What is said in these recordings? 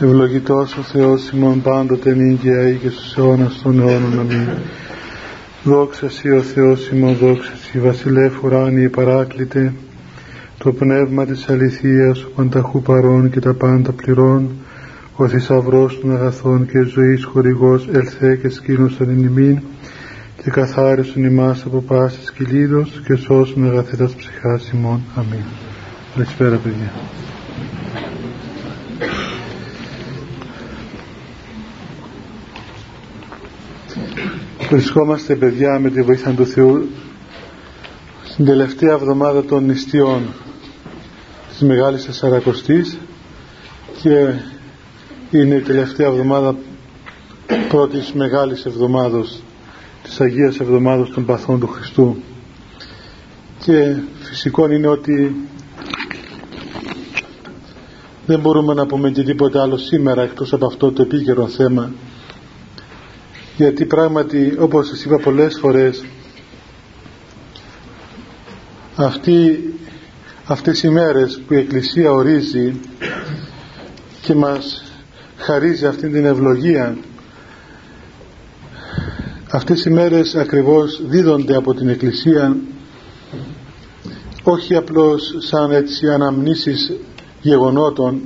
Ευλογητός ο Θεός ημών πάντοτε νύγκαια ή και στους αιώνας των αιώνων. Αμήν. Δόξα Σύ ο Θεός ημών, δόξα Σύ βασιλεύ ουράνιε παράκλητε, το πνεύμα της αληθείας, ο πανταχού παρών και τα πάντα πληρών, ο θησαυρός των αγαθών και ζωής χορηγός ελθέ και σκήνωσον εν ημίν, και καθάρισον ημάς από πάσης κυλίδος και σώσον αγαθέτας ψυχάς ημών. Αμήν. Καλησπέρα παιδιά. Βρισκόμαστε παιδιά με τη βοήθεια του Θεού στην τελευταία εβδομάδα των νηστείων της Μεγάλης Τεσσαρακοστής και είναι η τελευταία εβδομάδα πρώτης Μεγάλης Εβδομάδος της Αγίας Εβδομάδος των Παθών του Χριστού. Και φυσικό είναι ότι δεν μπορούμε να πούμε και τίποτα άλλο σήμερα εκτός από αυτό το επίκαιρο θέμα γιατί πράγματι όπως σας είπα πολλές φορές αυτή, αυτές οι μέρες που η Εκκλησία ορίζει και μας χαρίζει αυτή την ευλογία αυτές οι μέρες ακριβώς δίδονται από την Εκκλησία όχι απλώς σαν έτσι αναμνήσεις γεγονότων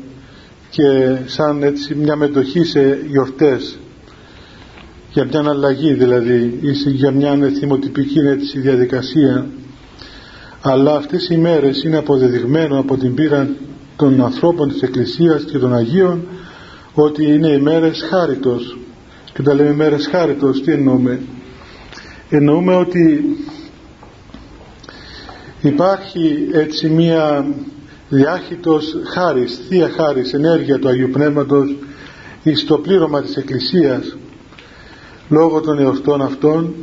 και σαν έτσι μια μετοχή σε γιορτές για μια αλλαγή δηλαδή ή για μια θυμοτυπική έτσι, διαδικασία. Αλλά αυτές οι μέρες είναι αποδεδειγμένο από την πείρα των ανθρώπων της Εκκλησίας και των Αγίων ότι είναι οι μέρες χάριτος. Και τα λέμε μέρες χάριτος τι εννοούμε. Εννοούμε ότι υπάρχει έτσι μία διάχυτος χάρις, θεία χάρις, ενέργεια του Αγίου Πνεύματος εις το πλήρωμα της Εκκλησίας λόγω των εορτών αυτών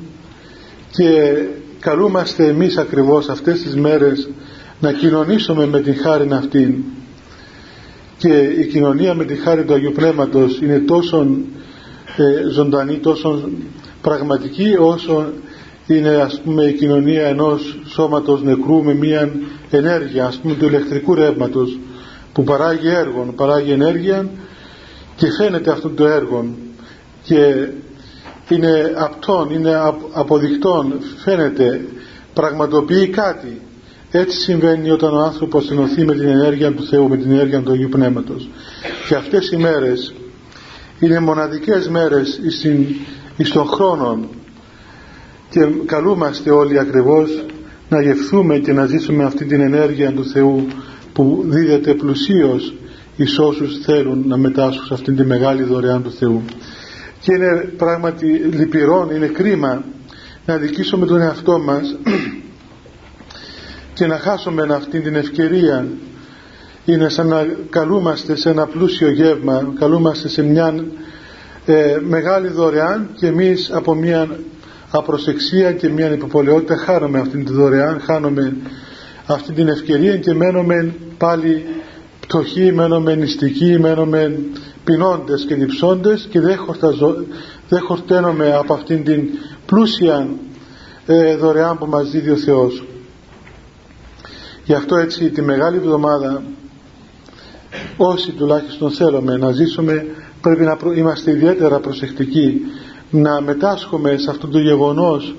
και καλούμαστε εμείς ακριβώς αυτές τις μέρες να κοινωνήσουμε με την χάρη αυτήν. Και η κοινωνία με τη χάρη του Αγίου Πνεύματος είναι τόσο ε, ζωντανή, τόσο πραγματική όσο είναι ας πούμε η κοινωνία ενός σώματος νεκρού με μια ενέργεια ας πούμε του ηλεκτρικού ρεύματος που παράγει έργο, παράγει ενέργεια και φαίνεται αυτό το έργο και είναι απτόν, είναι αποδεικτόν, φαίνεται, πραγματοποιεί κάτι. Έτσι συμβαίνει όταν ο άνθρωπος ενωθεί με την ενέργεια του Θεού, με την ενέργεια του Αγίου Πνεύματος. Και αυτές οι μέρες είναι μοναδικές μέρες εις τον χρόνο και καλούμαστε όλοι ακριβώς να γευθούμε και να ζήσουμε αυτή την ενέργεια του Θεού που δίδεται πλουσίως εις όσους θέλουν να μετάσχουν σε αυτήν τη μεγάλη δωρεάν του Θεού και είναι πράγματι λυπηρόν, είναι κρίμα να δικήσουμε τον εαυτό μας και να χάσουμε αυτή την ευκαιρία. Είναι σαν να καλούμαστε σε ένα πλούσιο γεύμα καλούμαστε σε μια ε, μεγάλη δωρεάν και εμείς από μια απροσεξία και μια υποπολαιότητα χάνουμε αυτή τη δωρεάν χάνουμε αυτή την ευκαιρία και μένουμε πάλι πτωχοί, μένουμε νηστικοί, μένουμε πεινώντες και διψώντες και δεν, δεν χορταίνομαι από αυτήν την πλούσια ε, δωρεάν που μας δίδει ο Θεός. Γι' αυτό έτσι τη Μεγάλη Εβδομάδα όσοι τουλάχιστον θέλουμε να ζήσουμε πρέπει να είμαστε ιδιαίτερα προσεκτικοί να μετάσχουμε σε αυτό το γεγονός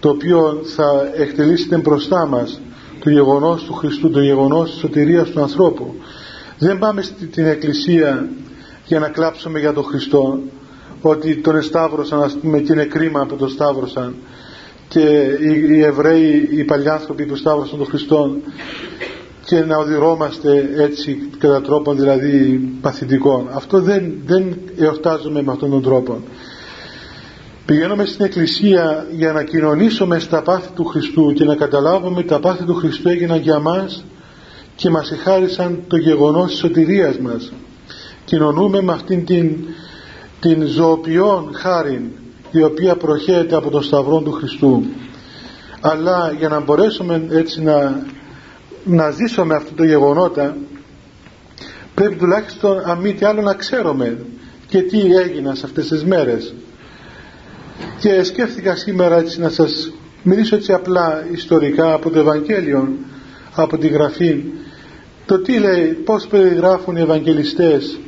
το οποίο θα εκτελήσετε μπροστά μας το γεγονός του Χριστού, το γεγονός της σωτηρίας του ανθρώπου. Δεν πάμε στην Εκκλησία για να κλάψουμε για τον Χριστό ότι τον εσταύρωσαν ας πούμε και είναι κρίμα που τον σταύρωσαν και οι, Εβραίοι, οι παλιάνθρωποι που σταύρωσαν τον Χριστό και να οδηρώμαστε έτσι κατά τρόπο δηλαδή παθητικό. Αυτό δεν, δεν εορτάζουμε με αυτόν τον τρόπο. Πηγαίνουμε στην Εκκλησία για να κοινωνήσουμε στα πάθη του Χριστού και να καταλάβουμε τα πάθη του Χριστού έγιναν για μας και μας εχάρισαν το γεγονός της σωτηρίας μας. Κοινωνούμε με αυτήν την, την ζωοποιόν χάριν η οποία προχέεται από τον Σταυρό του Χριστού. Αλλά για να μπορέσουμε έτσι να, να ζήσουμε αυτό το γεγονότα πρέπει τουλάχιστον αν μη τι άλλο να ξέρουμε και τι έγινα σε αυτές τις μέρες και σκέφτηκα σήμερα έτσι να σας μιλήσω έτσι απλά ιστορικά από το Ευαγγέλιο από τη Γραφή το τι λέει, πώς περιγράφουν οι Ευαγγελιστές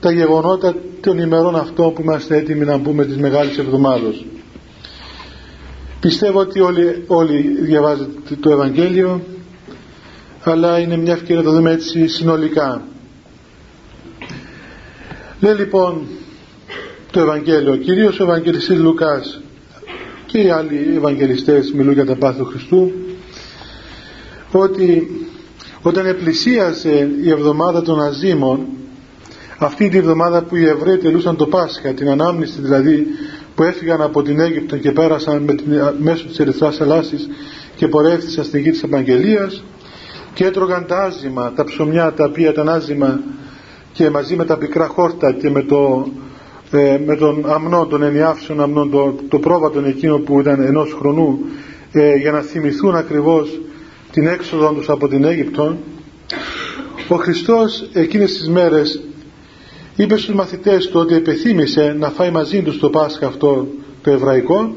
τα γεγονότα των ημερών αυτών που είμαστε έτοιμοι να μπούμε τις μεγάλες εβδομάδες. Πιστεύω ότι όλοι, όλοι διαβάζετε το Ευαγγέλιο αλλά είναι μια ευκαιρία να το δούμε έτσι συνολικά. Λέει λοιπόν το Ευαγγέλιο, κυρίως ο Ευαγγελιστής Λουκάς και οι άλλοι Ευαγγελιστές μιλούν για τα πάθη του Χριστού ότι όταν επλησίασε η εβδομάδα των Αζήμων αυτή τη εβδομάδα που οι Εβραίοι τελούσαν το Πάσχα την ανάμνηση δηλαδή που έφυγαν από την Αίγυπτο και πέρασαν με την, μέσω της Ερυθράς Θαλάσσης και πορεύτησαν στην γη της Επαγγελίας και έτρωγαν τα άζημα, τα ψωμιά τα οποία ήταν άζημα και μαζί με τα πικρά χόρτα και με, το, ε, με τον αμνό, τον ενιάφσον αμνό, το, το πρόβατον εκείνο που ήταν ενός χρονού ε, για να θυμηθούν ακριβώς την έξοδο τους από την Αίγυπτο ο Χριστός εκείνες τις μέρες είπε στους μαθητές του ότι επιθύμησε να φάει μαζί τους το Πάσχα αυτό το εβραϊκό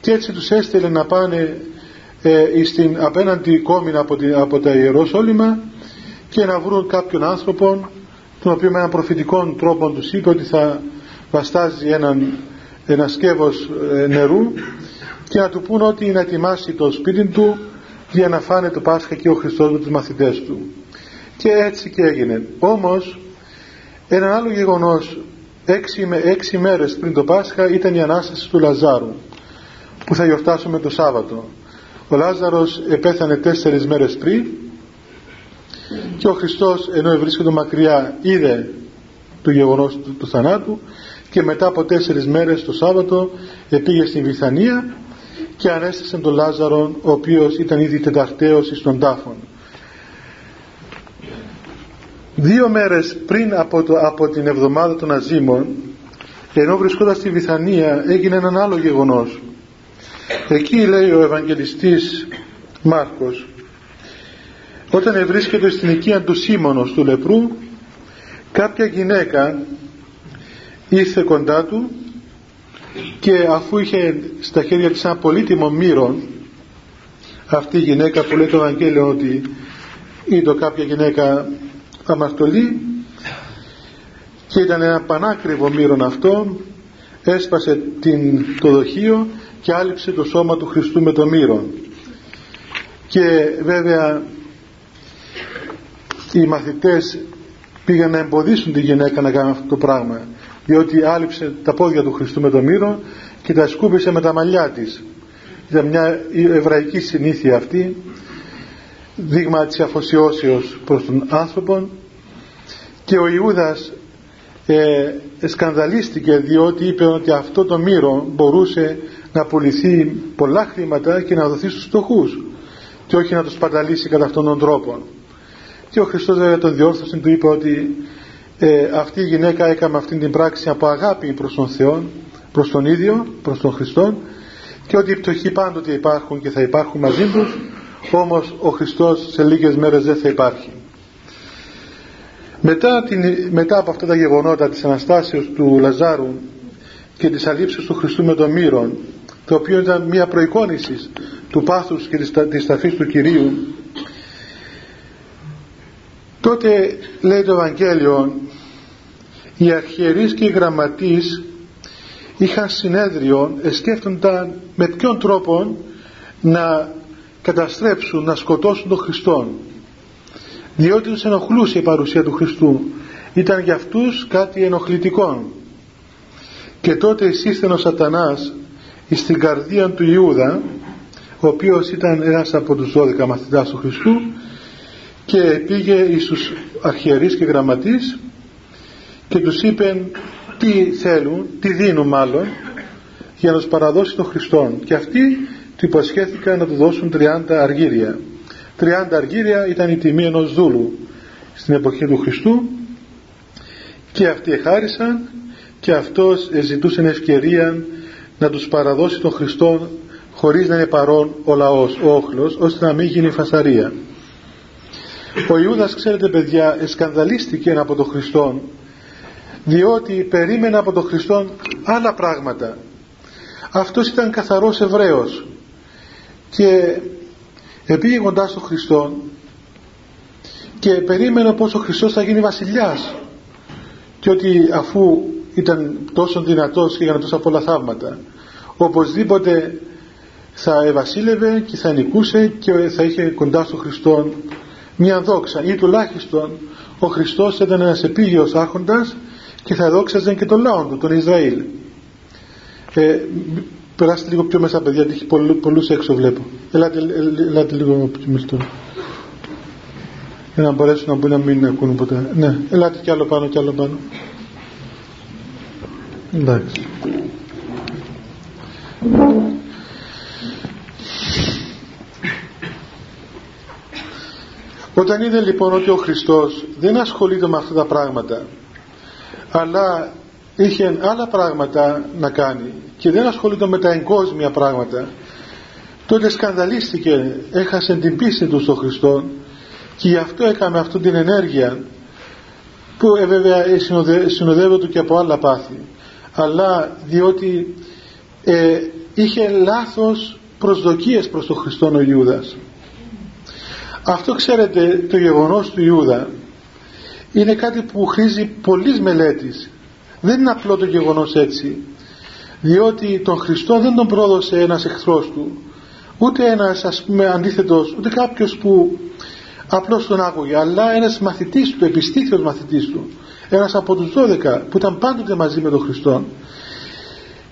και έτσι τους έστειλε να πάνε ε, στην απέναντι κόμινα από, την, από τα Ιερόσολυμα και να βρουν κάποιον άνθρωπο τον οποίο με έναν προφητικό τρόπο τους είπε ότι θα βαστάζει έναν, ένα σκεύος ε, νερού και να του πούν ότι να ετοιμάσει το σπίτι του για να φάνε το Πάσχα και ο Χριστός με τους μαθητές του. Και έτσι και έγινε. Όμως ένα άλλο γεγονός έξι, με, έξι μέρες πριν το Πάσχα ήταν η Ανάσταση του Λαζάρου που θα γιορτάσουμε το Σάββατο. Ο Λάζαρος επέθανε τέσσερις μέρες πριν και ο Χριστός ενώ βρίσκεται μακριά είδε το γεγονός του, του θανάτου και μετά από τέσσερις μέρες το Σάββατο πήγε στην Βιθανία και ανέστησε τον Λάζαρο ο οποίος ήταν ήδη τεταρταίος στον τάφον δύο μέρες πριν από, το, από την εβδομάδα των Αζήμων ενώ βρισκόταν στη Βιθανία έγινε έναν άλλο γεγονός. Εκεί λέει ο Ευαγγελιστής Μάρκος όταν βρίσκεται στην οικία του Σίμωνος του λεπρού κάποια γυναίκα ήρθε κοντά του και αφού είχε στα χέρια της ένα πολύτιμο μύρον αυτή η γυναίκα που λέει το Ευαγγέλιο ότι είδε κάποια γυναίκα αμαρτωλή και ήταν ένα πανάκριβο μύρον αυτό έσπασε την, το δοχείο και άλυψε το σώμα του Χριστού με το μύρον. Και βέβαια οι μαθητές πήγαν να εμποδίσουν τη γυναίκα να κάνει αυτό το πράγμα διότι άλυψε τα πόδια του Χριστού με το μύρο και τα σκούπισε με τα μαλλιά της. Ήταν μια εβραϊκή συνήθεια αυτή δείγμα της αφοσιώσεως προς τον άνθρωπο και ο Ιούδας ε, σκανδαλίστηκε διότι είπε ότι αυτό το μύρο μπορούσε να πουληθεί πολλά χρήματα και να δοθεί στους φτωχούς και όχι να το σπαταλήσει κατά αυτόν τον τρόπο και ο Χριστός βέβαια τον διόρθωσε του είπε ότι ε, αυτή η γυναίκα έκαμε αυτή την πράξη από αγάπη προς τον Θεό προς τον ίδιο, προς τον Χριστό και ότι οι πτωχοί πάντοτε υπάρχουν και θα υπάρχουν μαζί τους όμως ο Χριστός σε λίγες μέρες δεν θα υπάρχει. Μετά, την, μετά από αυτά τα γεγονότα της Αναστάσεως του Λαζάρου και της αλήψης του Χριστού με τον Μύρον το οποίο ήταν μια προεικόνηση του πάθους και της, της ταφής του Κυρίου τότε λέει το Ευαγγέλιο οι αρχιερείς και οι γραμματείς είχαν συνέδριο σκέφτονταν με ποιον τρόπο να καταστρέψουν, να σκοτώσουν τον Χριστό διότι τους ενοχλούσε η παρουσία του Χριστού. Ήταν για αυτούς κάτι ενοχλητικό και τότε εισήστην ο σατανάς στην καρδία του Ιούδα ο οποίος ήταν ένας από τους 12 μαθητάς του Χριστού και πήγε στους αρχιερείς και γραμματείς και τους είπε τι θέλουν, τι δίνουν μάλλον για να τους παραδώσει τον Χριστό και αυτοί του υποσχέθηκαν να του δώσουν 30 αργύρια 30 αργύρια ήταν η τιμή ενός δούλου στην εποχή του Χριστού και αυτοί εχάρισαν και αυτός ζητούσε ευκαιρία να τους παραδώσει τον Χριστό χωρίς να είναι παρόν ο λαός, ο όχλος, ώστε να μην γίνει φασαρία. Ο Ιούδας, ξέρετε παιδιά, εσκανδαλίστηκε από τον Χριστό διότι περίμενε από τον Χριστό άλλα πράγματα. Αυτός ήταν καθαρός Εβραίος και επήγε κοντά στον Χριστό και περίμενε πως ο Χριστός θα γίνει βασιλιάς και ότι αφού ήταν τόσο δυνατός και έκανε τόσα πολλά θαύματα οπωσδήποτε θα ευασίλευε και θα νικούσε και θα είχε κοντά στον Χριστό μια δόξα. Ή τουλάχιστον ο Χριστός ήταν ένας επίγειος άρχοντας και θα δόξαζε και τον λαό του, τον Ισραήλ. Ε, περάστε λίγο πιο μέσα παιδιά γιατί έχει πολλούς έξω βλέπω. Ελάτε, ελάτε λίγο πιο μέσα για να μπορέσουν να μπουν να μην ακούν ποτέ. Ναι, ελάτε κι άλλο πάνω κι άλλο πάνω. Εντάξει όταν είδε λοιπόν ότι ο Χριστός δεν ασχολείται με αυτά τα πράγματα αλλά είχε άλλα πράγματα να κάνει και δεν ασχολείται με τα εγκόσμια πράγματα τότε σκανδαλίστηκε έχασε την πίστη του στον Χριστό και γι' αυτό έκαμε αυτή την ενέργεια που ε, βέβαια ε, συνοδεύεται και από άλλα πάθη. Αλλά διότι ε, είχε λάθος προσδοκίες προς τον Χριστό ο Ιούδας αυτό ξέρετε το γεγονός του Ιούδα είναι κάτι που χρήζει πολλής μελέτης. Δεν είναι απλό το γεγονός έτσι διότι τον Χριστό δεν τον πρόδωσε ένας εχθρός του ούτε ένας ας πούμε αντίθετος ούτε κάποιος που απλώς τον άκουγε αλλά ένας μαθητής του, επιστήθιος μαθητής του ένας από τους 12 που ήταν πάντοτε μαζί με τον Χριστό.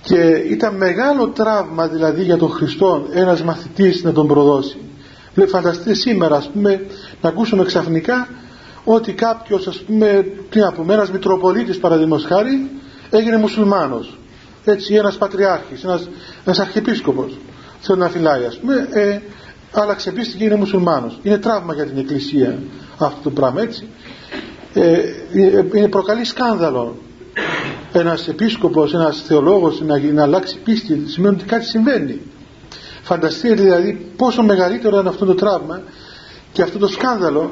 Και ήταν μεγάλο τραύμα δηλαδή για τον Χριστό ένας μαθητής να τον προδώσει φανταστείτε σήμερα ας πούμε να ακούσουμε ξαφνικά ότι κάποιος ας πούμε τι να πούμε ένας Μητροπολίτης παραδείγματος χάρη έγινε μουσουλμάνος. Έτσι ένας πατριάρχης ένας, ένας αρχιεπίσκοπος θέλει να φυλάει ας πούμε ε, άλλαξε πίστη και είναι μουσουλμάνος. Είναι τραύμα για την εκκλησία αυτό το πράγμα έτσι. Ε, είναι προκαλεί σκάνδαλο. Ένας επίσκοπος, ένας θεολόγος να, να αλλάξει πίστη σημαίνει ότι κάτι συμβαίνει φανταστείτε δηλαδή πόσο μεγαλύτερο είναι αυτό το τραύμα και αυτό το σκάνδαλο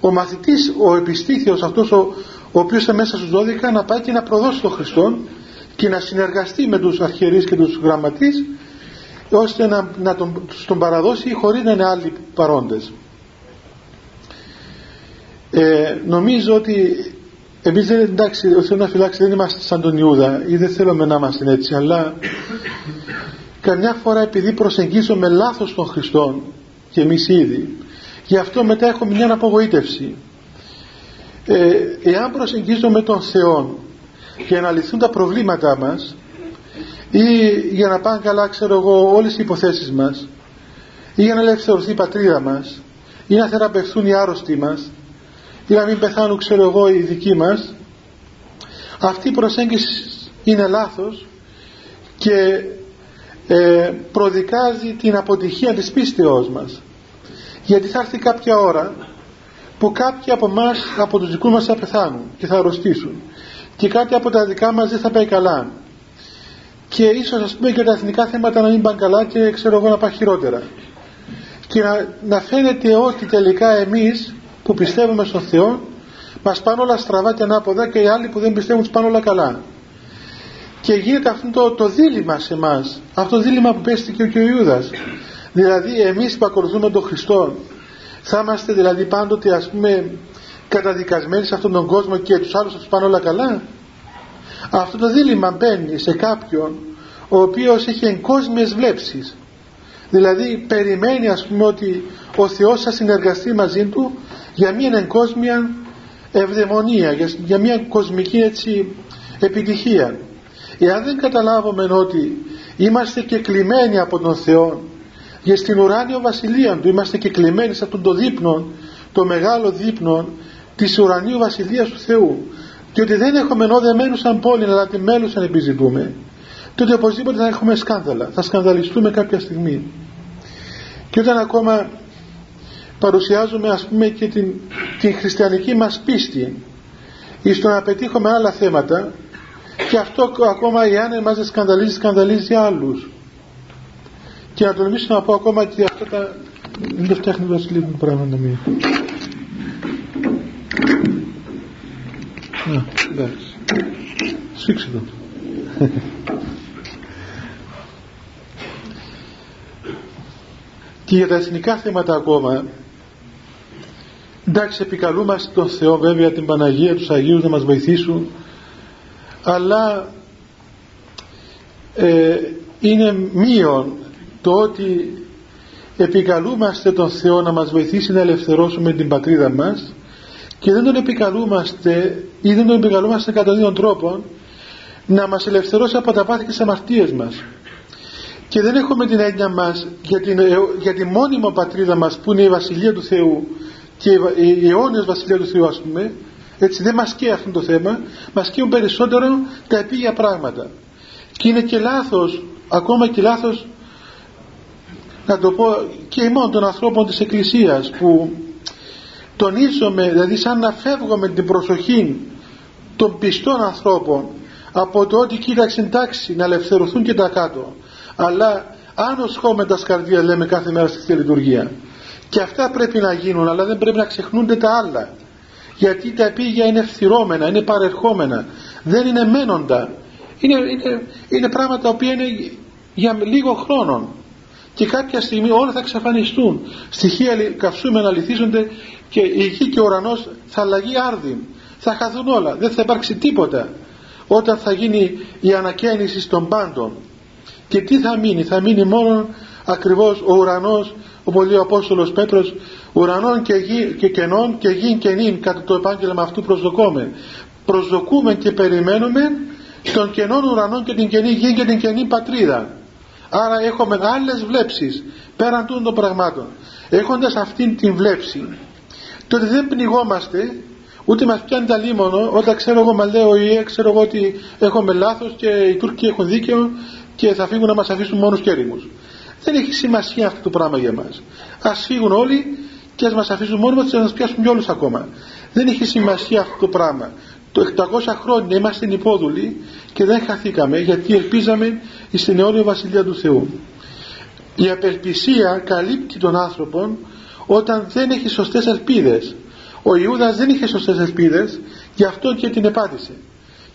ο μαθητής, ο επιστήθιος αυτός ο, ο οποίος ήταν μέσα στους 12 να πάει και να προδώσει τον Χριστό και να συνεργαστεί με τους αρχιερείς και τους γραμματείς ώστε να, να τον, τον παραδώσει χωρίς να είναι άλλοι παρόντες. Ε, νομίζω ότι εμείς δεν εντάξει ο Θεός να φυλάξει δεν είμαστε σαν τον Ιούδα ή δεν θέλουμε να είμαστε έτσι αλλά καμιά φορά επειδή προσεγγίζουμε λάθος τον Χριστό και εμείς ήδη γι' αυτό μετά έχουμε μια απογοήτευση. Ε, εάν προσεγγίζουμε τον Θεό για να λυθούν τα προβλήματά μας ή για να πάνε καλά ξέρω εγώ όλες οι υποθέσεις μας ή για να ελευθερωθεί η πατρίδα μας ή να θεραπευθούν οι άρρωστοι μας ή να μην πεθάνουν ξέρω εγώ οι δικοί μας αυτή η προσέγγιση είναι λάθος και ε, προδικάζει την αποτυχία της πίστεώς μας. Γιατί θα έρθει κάποια ώρα που κάποιοι από εμάς από τους δικούς μας θα πεθάνουν και θα αρρωστήσουν και κάτι από τα δικά μας δεν θα πάει καλά. Και ίσως ας πούμε και τα εθνικά θέματα να μην πάνε καλά και ξέρω εγώ να πάει χειρότερα. Και να, να φαίνεται ότι τελικά εμείς που πιστεύουμε στον Θεό μας πάνε όλα στραβά και ανάποδα και οι άλλοι που δεν πιστεύουν πάνε όλα καλά και γίνεται αυτό το, το δίλημα σε εμάς, αυτό το δίλημα που πέστηκε και ο Ιούδας. Δηλαδή εμείς που ακολουθούμε τον Χριστό θα είμαστε δηλαδή πάντοτε ας πούμε καταδικασμένοι σε αυτόν τον κόσμο και τους άλλους θα τους πάνε όλα καλά; Αυτό το δίλημα μπαίνει σε κάποιον ο οποίος έχει εγκόσμιες βλέψεις. Δηλαδή περιμένει ας πούμε ότι ο Θεός θα συνεργαστεί μαζί του για μια εγκόσμια ευδαιμονία για, για μια κοσμική έτσι επιτυχία εάν δεν καταλάβουμε ότι είμαστε και κλειμένοι από τον Θεό για στην ουράνιο βασιλεία του είμαστε και κλειμένοι σε αυτόν το δείπνο το μεγάλο δείπνο της ουρανίου βασιλείας του Θεού και ότι δεν έχουμε ενώ σαν πόλη αλλά τη μέλους αν επιζητούμε τότε οπωσδήποτε θα έχουμε σκάνδαλα θα σκανδαλιστούμε κάποια στιγμή. Και όταν ακόμα παρουσιάζουμε ας πούμε και την, την χριστιανική μας πίστη ή στο να πετύχουμε άλλα θέματα και αυτό ακόμα εάν μας δεν σκανδαλίζει σκανδαλίζει άλλους. Και να τολμήσω να πω ακόμα και αυτά τα δεν το φτιάχνει το λίγο πράγμα να μην να εντάξει. Σφίξε το. Και για τα εθνικά θέματα ακόμα. Εντάξει επικαλούμαστε τον Θεό βέβαια την Παναγία τους Αγίους να μας βοηθήσουν αλλά ε, είναι μείον το ότι επικαλούμαστε τον Θεό να μας βοηθήσει να ελευθερώσουμε την πατρίδα μας και δεν τον επικαλούμαστε ή δεν τον επικαλούμαστε κατά δύο τρόπων να μας ελευθερώσει από τα πάθη και τις αμαρτίες μας. Και δεν έχουμε την έννοια μας για την, για την μόνιμη πατρίδα μας που είναι η Βασιλεία του Θεού και η αιώνιος Βασιλεία του Θεού ας πούμε έτσι δεν μας καίει αυτό το θέμα μας καίουν περισσότερο τα επίγεια πράγματα. Και είναι και λάθος ακόμα και λάθος να το πω και ημών των ανθρώπων της Εκκλησίας που τονίζομαι δηλαδή σαν να φεύγουμε την προσοχή των πιστών ανθρώπων από το ότι κοίταξε εντάξει να ελευθερωθούν και τα κάτω. Αλλά άνω με τα σκαρδία λέμε κάθε μέρα στη λειτουργία. Και αυτά πρέπει να γίνουν αλλά δεν πρέπει να ξεχνούνται τα άλλα γιατί τα επίγεια είναι ευθυρώμενα, είναι παρερχόμενα δεν είναι μένοντα. Είναι, είναι, είναι πράγματα που είναι για λίγο χρόνο και κάποια στιγμή όλα θα εξαφανιστούν. Στοιχεία καυσούμενα λυθίζονται και η γη και ο ουρανός θα αλλαγεί άρδιν. Θα χαθούν όλα, δεν θα υπάρξει τίποτα. Όταν θα γίνει η ανακαίνιση των πάντων. Και τι θα μείνει, θα μείνει μόνο ακριβώς ο ουρανός όπως λέει ο Απόστολος Πέτρος ουρανών και, γη, και κενών και γη και νυν κατά το επάγγελμα αυτού προσδοκούμε προσδοκούμε και περιμένουμε τον κενών ουρανών και την κενή γη και την κενή πατρίδα. Άρα έχουμε άλλες βλέψεις πέραν των πραγμάτων. Έχοντας αυτήν την βλέψη τότε δεν πνιγόμαστε ούτε μας πιάνει τα λίμωνο όταν ξέρω εγώ μα λέω ή ξέρω εγώ ότι έχουμε λάθος και οι Τούρκοι έχουν δίκαιο και θα φύγουν να μας αφήσουν μόνους και έρημους. Δεν έχει σημασία αυτό το πράγμα για μας. Ας φύγουν όλοι και ας μας αφήσουν μόνοι μας και να μας πιάσουν κι ακόμα. Δεν έχει σημασία αυτό το πράγμα. Το 700 χρόνια είμαστε υπόδουλοι και δεν χαθήκαμε γιατί ελπίζαμε στην αιώνια βασιλεία του Θεού. Η απελπισία καλύπτει τον άνθρωπο όταν δεν έχει σωστές ελπίδες. Ο Ιούδας δεν είχε σωστές ελπίδες γι' αυτό και την επάτησε.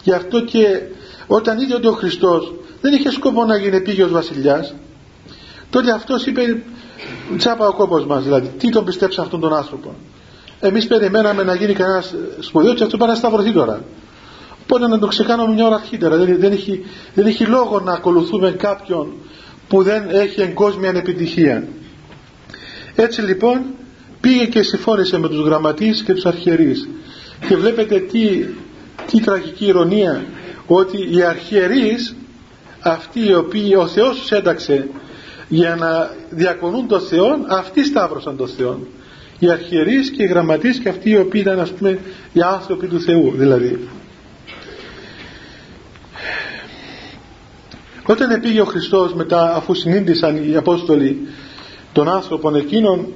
Γι' αυτό και όταν είδε ότι ο Χριστός δεν είχε σκοπό να γίνει επίγειος βασιλιάς τότε αυτός είπε τσάπα ο κόπος μας δηλαδή τι τον πιστέψει αυτόν τον άνθρωπο. Εμείς περιμέναμε να γίνει κανένα σπουδαίο και αυτό πάει να σταυρωθεί τώρα. Οπότε να το ξεκάνουμε μια ώρα αρχίτερα. Δεν, δεν, έχει, δεν έχει λόγο να ακολουθούμε κάποιον που δεν έχει εγκόσμια επιτυχία έτσι λοιπόν πήγε και συμφώνησε με τους γραμματείς και τους αρχιερείς. Και βλέπετε τι, τι τραγική ηρωνία ότι οι αρχιερείς αυτοί οι οποίοι ο Θεός τους ένταξε για να διακονούν τον Θεό αυτοί σταύρωσαν τον Θεό οι αρχιερείς και οι γραμματείς και αυτοί οι οποίοι ήταν ας πούμε οι άνθρωποι του Θεού δηλαδή. Όταν πήγε ο Χριστός μετά αφού συνήντησαν οι Απόστολοι των άνθρωπων εκείνων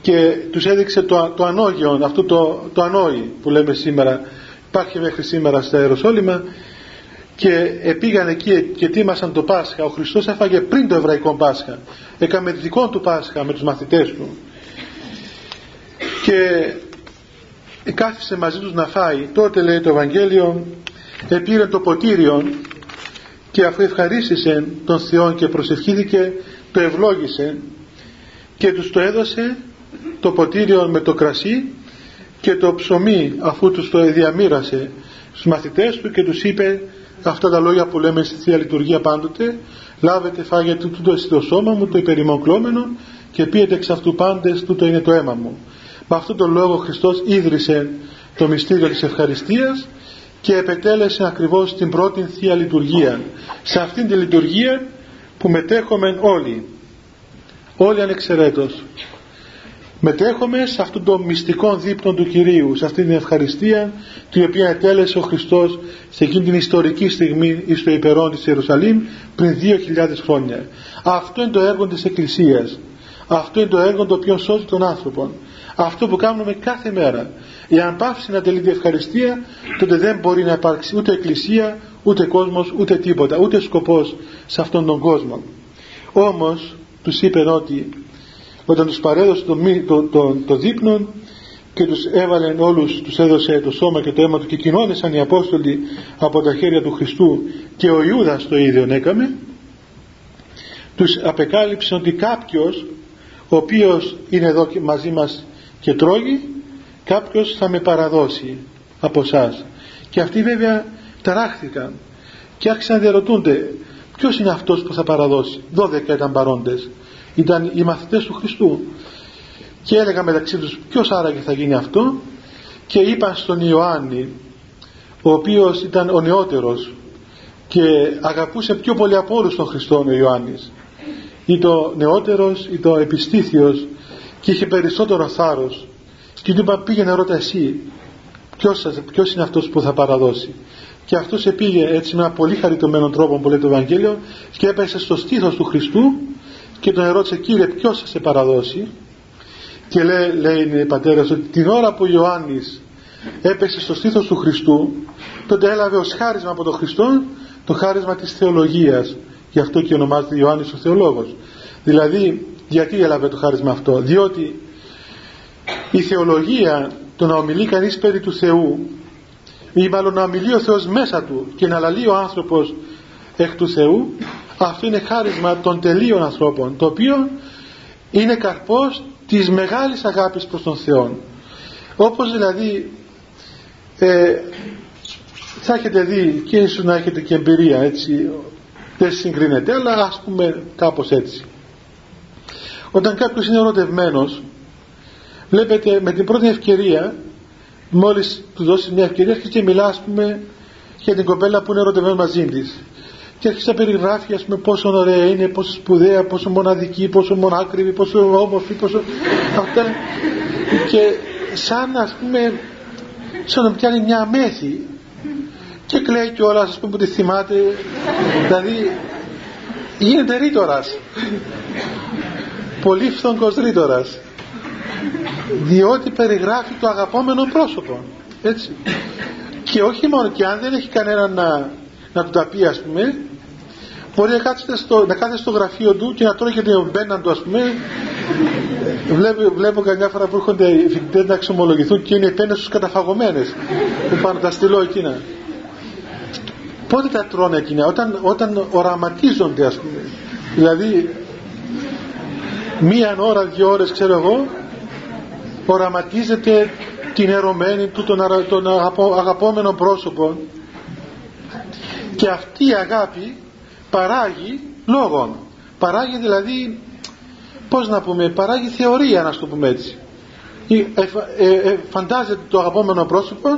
και τους έδειξε το, το ανώγιο αυτό το, το ανόη που λέμε σήμερα υπάρχει μέχρι σήμερα στα Ιεροσόλυμα και πήγαν εκεί και τίμασαν το Πάσχα. Ο Χριστός έφαγε πριν το Εβραϊκό Πάσχα. Έκαμε δικό του Πάσχα με τους μαθητές του. Και κάθισε μαζί τους να φάει. Τότε λέει το Ευαγγέλιο επήρε το ποτήριο και αφού ευχαρίστησε τον Θεό και προσευχήθηκε το ευλόγησε και τους το έδωσε το ποτήριο με το κρασί και το ψωμί αφού τους το διαμήρασε. Στους μαθητές του και τους είπε αυτά τα λόγια που λέμε στη Θεία Λειτουργία πάντοτε λάβετε φάγετε τούτο στο σώμα μου το υπερημοκλώμενο και πίετε εξ αυτού πάντες τούτο είναι το αίμα μου με αυτόν τον λόγο ο Χριστός ίδρυσε το μυστήριο της ευχαριστίας και επετέλεσε ακριβώς την πρώτη Θεία Λειτουργία. Σε αυτήν τη λειτουργία που μετέχουμε όλοι. Όλοι ανεξαιρέτως μετέχουμε σε αυτόν τον μυστικό δείπνο του Κυρίου σε αυτήν την ευχαριστία την οποία ετέλεσε ο Χριστός σε εκείνη την ιστορική στιγμή στο υπερόν της Ιερουσαλήμ πριν 2.000 χρόνια. Αυτό είναι το έργο της Εκκλησίας. Αυτό είναι το έργο το οποίο σώζει τον άνθρωπο αυτό που κάνουμε κάθε μέρα. Εάν πάψει να τελείται ευχαριστία τότε δεν μπορεί να υπάρξει ούτε εκκλησία ούτε κόσμος ούτε τίποτα ούτε σκοπός σε αυτόν τον κόσμο. Όμως τους είπε ότι όταν τους παρέδωσε το, το, το, το δείπνο και τους έβαλε όλους, τους έδωσε το σώμα και το αίμα του και κοινώνησαν οι Απόστολοι από τα χέρια του Χριστού και ο Ιούδας το ίδιο έκαμε τους απεκάλυψε ότι κάποιος ο οποίος είναι εδώ μαζί μας και τρώγει κάποιος θα με παραδώσει από εσάς. και αυτοί βέβαια ταράχθηκαν και άρχισαν να διαρωτούνται ποιος είναι αυτός που θα παραδώσει; 12 ήταν παρόντες ήταν οι μαθητές του Χριστού. Και έλεγαν μεταξύ τους ποιος άραγε θα γίνει αυτό και είπαν στον Ιωάννη ο οποίος ήταν ο νεότερος και αγαπούσε πιο πολύ από όλους τον Χριστό ο Ιωάννης. Ή το νεότερος ή το επιστήθιος και είχε περισσότερο θάρρος. Και του είπα πήγαινε ρώτα εσύ ποιος, ποιος είναι αυτός που θα παραδώσει και αυτός πήγε έτσι με ένα πολύ χαριτωμένο τρόπο που λέει το Ευαγγέλιο και έπεσε στο στήθος του Χριστού και τον ερώτησε κύριε ποιος θα σε παραδώσει; Και λέει, λέει η πατέρας ότι την ώρα που ο Ιωάννης έπεσε στο στήθος του Χριστού τότε έλαβε ως χάρισμα από τον Χριστό το χάρισμα της θεολογίας γι' αυτό και ονομάζεται Ιωάννης ο θεολόγος. Δηλαδή γιατί έλαβε το χάρισμα αυτό; Διότι η θεολογία το να ομιλεί κανείς περί του Θεού ή μάλλον να ομιλεί ο Θεός μέσα του και να λαλεί ο άνθρωπος εκ του Θεού αυτό είναι χάρισμα των τελείων ανθρώπων το οποίο είναι καρπός της μεγάλης αγάπης προς τον Θεό. Όπως δηλαδή ε, θα έχετε δει και ίσως να έχετε και εμπειρία έτσι δεν συγκρίνεται αλλά ας πούμε κάπως έτσι. Όταν κάποιος είναι ερωτευμένος βλέπετε με την πρώτη ευκαιρία μόλις του δώσει μια ευκαιρία αρχίζει και μιλά ας πούμε για την κοπέλα που είναι ερωτευμένη μαζί της και αρχίζει να περιγράφει ας πούμε πόσο ωραία είναι, πόσο σπουδαία, πόσο μοναδική, πόσο μονάκριβη, πόσο όμορφη, πόσο αυτά. Και σαν ας πούμε σαν να πιάνει μια αμέθη και κλαίει κιόλας ας πούμε που τη θυμάται. Δηλαδή γίνεται ρήτορας πολύ φθονκός ρήτορας διότι περιγράφει το αγαπόμενο πρόσωπο έτσι. Και όχι μόνο και αν δεν έχει κανένα να, να του τα πει ας πούμε μπορεί να, στο, να κάθεται στο γραφείο του και να τρώγει την μπέναν του ας πούμε. Βλέπω, βλέπω καμιά φορά που έρχονται οι φοιτητές να εξομολογηθούν και είναι οι πένες τους καταφαγωμένες που πάνε τα στυλό εκείνα. Πότε τα τρώνε εκείνα όταν, όταν οραματίζονται ας πούμε. Δηλαδή μία ώρα, δύο ώρες ξέρω εγώ οραματίζεται την ερωμένη του τον, τον αγαπόμενο πρόσωπο. Και αυτή η αγάπη παράγει λόγων παράγει δηλαδή πως να πούμε παράγει θεωρία να το πούμε έτσι ε, ε, ε, φαντάζεται το αγαπόμενο πρόσωπο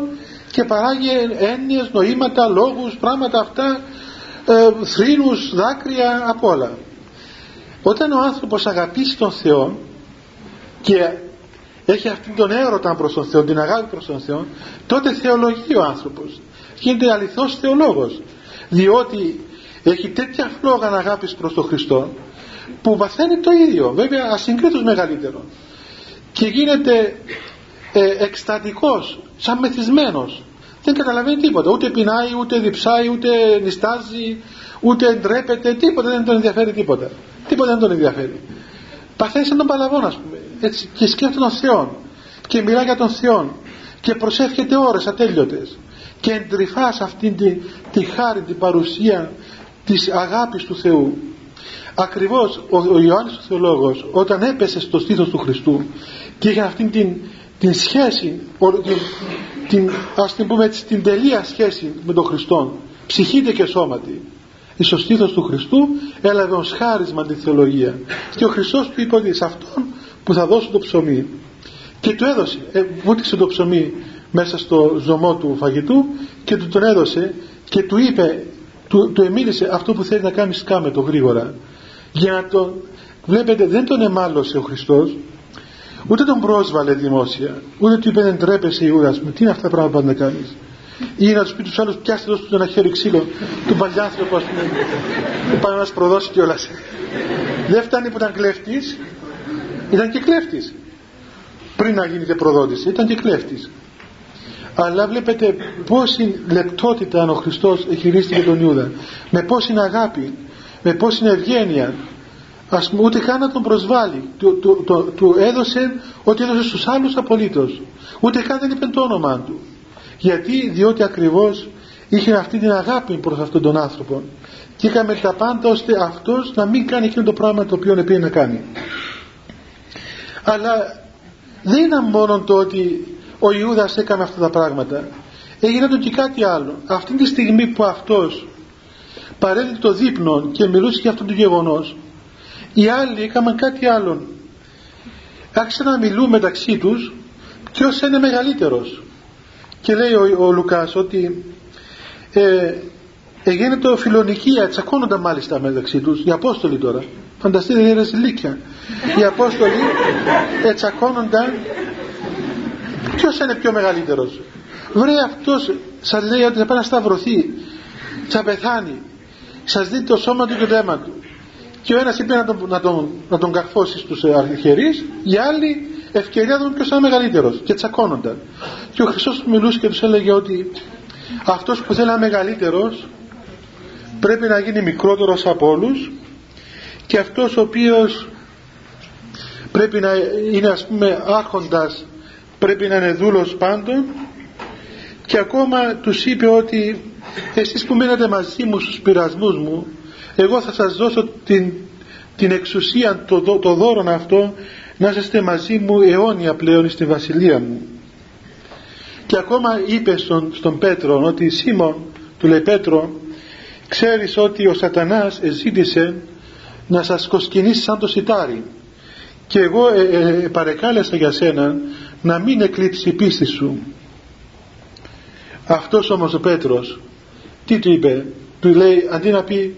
και παράγει έννοιες, νοήματα, λόγους, πράγματα αυτά ε, θρήνους, δάκρυα, απ' όλα όταν ο άνθρωπος αγαπήσει τον Θεό και έχει αυτόν τον έρωτα προς τον Θεό, την αγάπη προς τον Θεό, τότε θεολογεί ο άνθρωπος. Γίνεται αληθώς θεολόγος. Διότι έχει τέτοια φλόγα αγάπης προς τον Χριστό που βαθαίνει το ίδιο, βέβαια ασυγκρίτως μεγαλύτερο. Και γίνεται ε, εκστατικός, σαν μεθυσμένος. Δεν καταλαβαίνει τίποτα. Ούτε πεινάει, ούτε διψάει, ούτε νιστάζει, ούτε ντρέπεται, τίποτα δεν τον ενδιαφέρει τίποτα. Τίποτα δεν τον ενδιαφέρει. Παθαίνει σαν τον Παλαβόν ας πούμε έτσι, και σκέφτεται τον Θεό και μιλά για τον Θεό και προσεύχεται ώρες ατέλειωτες και εντρυφά σε αυτήν τη, τη χάρη, την παρουσία της αγάπης του Θεού. Ακριβώς ο, ο Ιωάννης ο Θεολόγος όταν έπεσε στο στήθος του Χριστού και είχε αυτήν την, την σχέση την, την, ας την πούμε έτσι την τελεία σχέση με τον Χριστό ψυχήτε και σώματι εις το στήθος του Χριστού έλαβε ως χάρισμα τη θεολογία. Και ο Χριστός του είπε ότι σε αυτόν που θα δώσω το ψωμί. Και του έδωσε, ε, βούτυξε το ψωμί μέσα στο ζωμό του φαγητού και του τον έδωσε και του είπε, του, του εμίλησε αυτό που θέλει να κάνει σκάμε το γρήγορα. Για να τον, βλέπετε δεν τον εμάλωσε ο Χριστός ούτε τον πρόσβαλε δημόσια ούτε του είπε δεν τρέπεσαι Ιούδας μου τι είναι αυτά τα πράγματα που να κάνεις ή να τους πει τους άλλους πιάστε δώστε του ένα χέρι ξύλο του παλιάνθρωπου ας πούμε που πάει να μας προδώσει κιόλας δεν φτάνει που ήταν κλέφτης ήταν και κλέφτης. Πριν να γίνει και προδότης ήταν και κλέφτης αλλά βλέπετε πόση λεπτότητα ο Χριστός χειρίστηκε τον Ιούδα. Με πόση αγάπη. Με πόση ευγένεια. Ας πούμε ούτε καν να τον προσβάλλει. Του, του, του, του έδωσε ό,τι έδωσε στους άλλους απολύτως. Ούτε καν δεν είπε το όνομα του. Γιατί; Διότι ακριβώς είχε αυτή την αγάπη προς αυτόν τον άνθρωπο. Και είχαμε τα πάντα ώστε αυτός να μην κάνει εκείνο το πράγμα το οποίο έπρεπε να κάνει. Αλλά δεν ήταν μόνο το ότι ο Ιούδας έκανε αυτά τα πράγματα. Έγινε το και κάτι άλλο. Αυτή τη στιγμή που αυτός παρέδει το δείπνο και μιλούσε για αυτό το γεγονός οι άλλοι έκαναν κάτι άλλο άρχισαν να μιλούν μεταξύ τους ποιος είναι μεγαλύτερος. Και λέει ο, ο Λουκάς ότι ε, έγινε το φιλονικία τσακώνονταν μάλιστα μεταξύ τους. Οι Απόστολοι τώρα. Φανταστείτε είναι ρεζιλίκια οι Απόστολοι τσακώνονταν ποιος είναι πιο μεγαλύτερος; Βρε αυτός σας λέει ότι θα πάει να σταυρωθεί. Θα πεθάνει. Σας δει το σώμα του και το αίμα του. Και ο ένας είπε να τον, να τον, να τον καρφώσεις στους αρχιερείς οι άλλοι ευκαιρία δουν ποιος είναι μεγαλύτερος. Και τσακώνονταν. Και ο Χριστός μιλούσε και τους έλεγε ότι αυτός που θέλει να μεγαλύτερος πρέπει να γίνει μικρότερος από όλους και αυτός ο οποίος πρέπει να είναι ας πούμε άρχοντας πρέπει να είναι δούλος πάντων και ακόμα τους είπε ότι εσείς που μείνατε μαζί μου στους πειρασμούς μου εγώ θα σας δώσω την, την εξουσία το, το, το δώρο αυτό να είστε μαζί μου αιώνια πλέον στη βασιλεία μου και ακόμα είπε στον, στον Πέτρο ότι Σίμων του λέει Πέτρο ξέρεις ότι ο σατανάς ζήτησε να σας κοσκινήσει σαν το σιτάρι. Και εγώ ε, ε, παρεκάλεσα για σένα να μην εκλείψει η πίστη σου. Αυτός όμως ο Πέτρος τι του είπε; Του λέει αντί να πει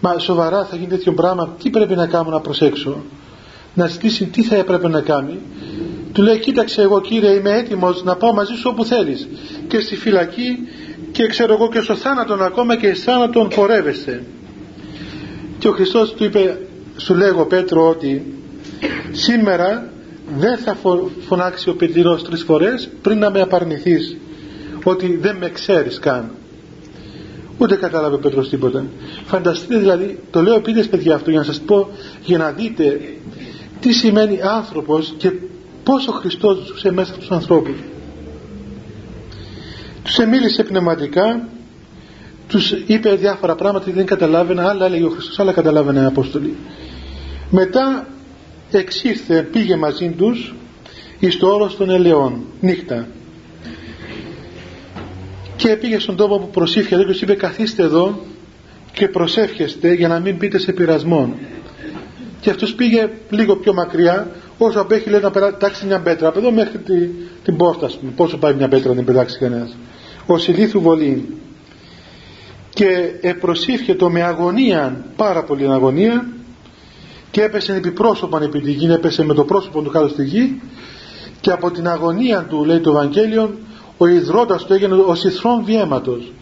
μα σοβαρά θα γίνει τέτοιο πράγμα τι πρέπει να κάνω να προσέξω; Να ζητήσει τι θα έπρεπε να κάνει; Του λέει κοίταξε εγώ κύριε είμαι έτοιμος να πάω μαζί σου όπου θέλεις. Και στη φυλακή και ξέρω εγώ και στο θάνατον ακόμα και στο θάνατον πορεύεσαι και ο Χριστός του είπε σου λέγω Πέτρο ότι σήμερα δεν θα φωνάξει ο πετυρός τρεις φορές πριν να με απαρνηθείς ότι δεν με ξέρεις καν ούτε κατάλαβε ο Πέτρος τίποτα. Φανταστείτε δηλαδή το λέω πείτε παιδιά αυτό για να σας πω για να δείτε τι σημαίνει άνθρωπος και πόσο Χριστός ζούσε μέσα στους ανθρώπους. Τους εμίλησε πνευματικά τους είπε διάφορα πράγματα και δεν καταλάβαινα άλλα έλεγε ο Χριστός άλλα καταλάβαινε οι Απόστολοι. Μετά εξήρθε πήγε μαζί τους εις το όρος των ελαιών νύχτα. Και πήγε στον τόπο που προσήφιατε και του είπε καθίστε εδώ και προσεύχεστε για να μην πείτε σε πειρασμό και αυτός πήγε λίγο πιο μακριά όσο απέχει λέει να πετάξει μια πέτρα. Από εδώ μέχρι τη, την πόρτα ας πούμε. πόσο πάει μια πέτρα να την πετάξει κανένας. Ο Σιλίθου Βολή και το με αγωνία πάρα πολύ αγωνία και έπεσε επιπρόσωπα επί τη γη έπεσε με το πρόσωπο του κάτω στη γη. Και από την αγωνία του λέει το Ευαγγέλιο ο υδρότας του έγινε ο συθρόν διέματος.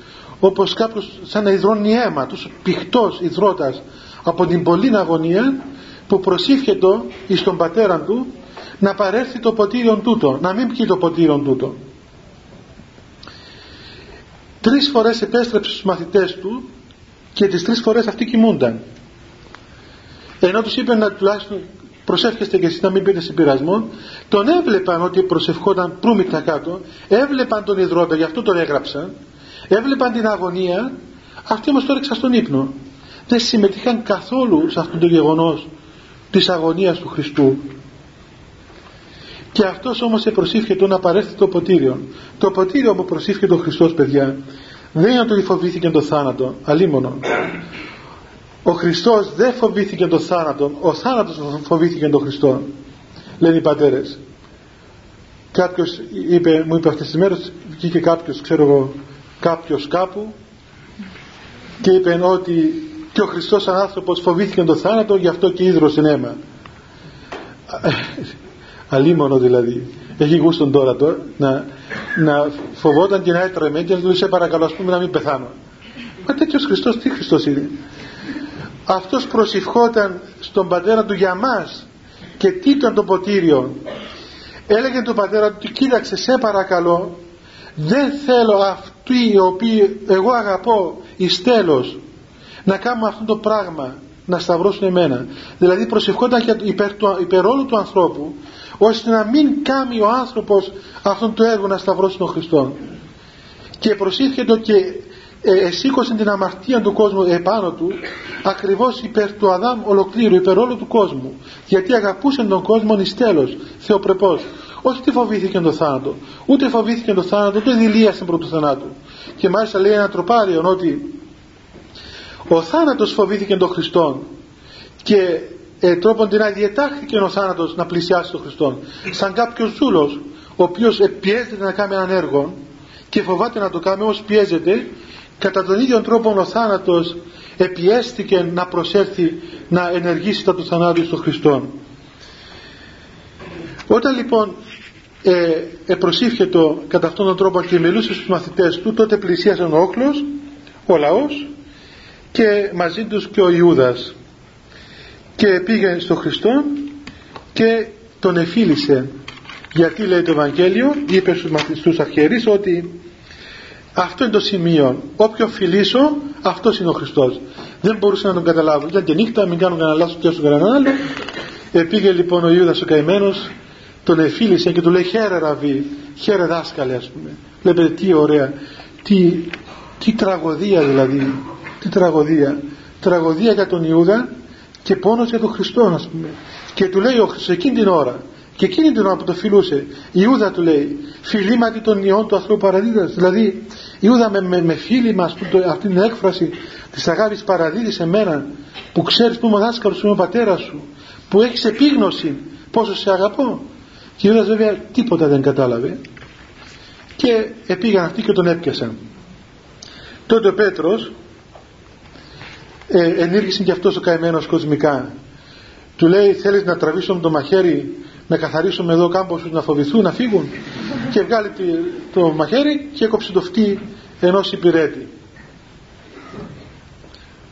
Όπως κάποιος σαν να υδρώνει αίμα τους πηχτός υδρότας από την πολλή αγωνία που προσήφιετο εις τον πατέρα του να παρέρθει το ποτήριον τούτο να μην πιει το ποτήριον τούτο. Τρεις φορές επέστρεψε στους μαθητές του και τις τρεις φορές αυτοί κοιμούνταν ενώ τους είπε να τουλάχιστον προσεύχεστε και εσείς να μην πείτε σε πειρασμό τον έβλεπαν ότι προσευχόταν προύμηκτα κάτω έβλεπαν τον υδρότα γι' αυτό τον έγραψαν έβλεπαν την αγωνία αυτοί όμως τώρα στον ύπνο. Δεν συμμετείχαν καθόλου σε αυτό το γεγονός της αγωνίας του Χριστού. Και αυτός όμως επροσύφηκε να παρέλθει το ποτήριο. Το ποτήριο που προσήφιε ο Χριστός παιδιά δεν είναι ότι φοβήθηκε το θάνατο αλίμονο ο Χριστός δεν φοβήθηκε το θάνατο ο θάνατος φοβήθηκε τον Χριστό λένε οι πατέρες. Κάποιος είπε, μου είπε αυτές τις μέρες βγήκε κάποιος ξέρω εγώ κάποιος κάπου και είπε ότι και ο Χριστός σαν άνθρωπος φοβήθηκε το θάνατο γι' αυτό και ίδρωσε αίμα. Αλίμονο δηλαδή. Έχει γούστον τώρα, τώρα να, να φοβόταν και να έτρεμε και να του σε παρακαλώ ας πούμε να μην πεθάνω μα τέτοιος Χριστός τι Χριστός είναι αυτός προσευχόταν στον πατέρα του για μας και τι ήταν το ποτήριο. Έλεγε τον πατέρα του κοίταξε σε παρακαλώ δεν θέλω αυτοί οι οποίοι εγώ αγαπώ εις τέλος να κάνουμε αυτό το πράγμα να σταυρώσουν εμένα δηλαδή προσευχόταν υπέρ, του, υπέρ όλου του ανθρώπου ώστε να μην κάνει ο άνθρωπος αυτόν το έργο να σταυρώσει τον Χριστό και προσήφιε και ε, σήκωσε την αμαρτία του κόσμου επάνω του ακριβώς υπέρ του Αδάμ ολοκλήρου υπέρ όλου του κόσμου. Γιατί αγαπούσε τον κόσμο εις τέλος θεοπρεπώς όχι ότι φοβήθηκε το θάνατο ούτε φοβήθηκε το θάνατο ούτε δηλίασε προ του θανάτου. Και μάλιστα λέει ένα τροπάριο ότι ο θάνατος φοβήθηκε τον Χριστό και ε, τρόπον την διετάχθηκε ο θάνατος να πλησιάσει τον Χριστό σαν κάποιος ζούλος ο οποίος πιέζεται να κάνει έναν έργο και φοβάται να το κάνει όμως πιέζεται κατά τον ίδιο τρόπο ο θάνατος επιέστηκε να προσέλθει να ενεργήσει τα του θανάτου στον Χριστό όταν λοιπόν ε, το κατά αυτόν τον τρόπο και μιλούσε στους μαθητές του τότε πλησίασαν ο όχλος ο λαός και μαζί τους και ο Ιούδας. Και πήγε στον Χριστό και τον εφήλισε γιατί λέει το Ευαγγέλιο είπε στους αρχιερείς ότι αυτό είναι το σημείο. Όποιο φιλήσω αυτός είναι ο Χριστός. Δεν μπορούσε να τον καταλάβουν ήταν και νύχτα μην κάνουν κανένα λάθος και όσο κανέναν άλλο ε, πήγε λοιπόν ο Ιούδας ο καημένος τον εφήλισε και του λέει χαίρε ραβί χαίρε δάσκαλε ας πούμε. Βλέπετε τι ωραία τι, τι τραγωδία δηλαδή τι τραγωδία. Τραγωδία για τον Ιούδα και πόνος για τον Χριστό ας πούμε. Και του λέει ο Χριστός εκείνη την ώρα και εκείνη την ώρα που το φιλούσε Ιούδα του λέει φιλήματι των ιών του ανθρώπου παραδίδας. Δηλαδή Ιούδα με, με, με φίλημα αυτή την έκφραση της αγάπης παραδίδεις σε μένα που ξέρεις που είμαι ο δάσκαλος που είμαι ο πατέρας σου που έχεις επίγνωση πόσο σε αγαπώ. Και Ιούδας βέβαια τίποτα δεν κατάλαβε. Και επήγαν αυτοί και τον έπιασαν. Τότε ο Πέτρος ε, ενήργησε και αυτός ο καημένος κοσμικά. Του λέει θέλεις να τραβήσω το μαχαίρι να καθαρίσουμε εδώ κάμποσους να φοβηθούν να φύγουν. Και βγάλει το μαχαίρι και έκοψε το φτύ ενός υπηρέτη.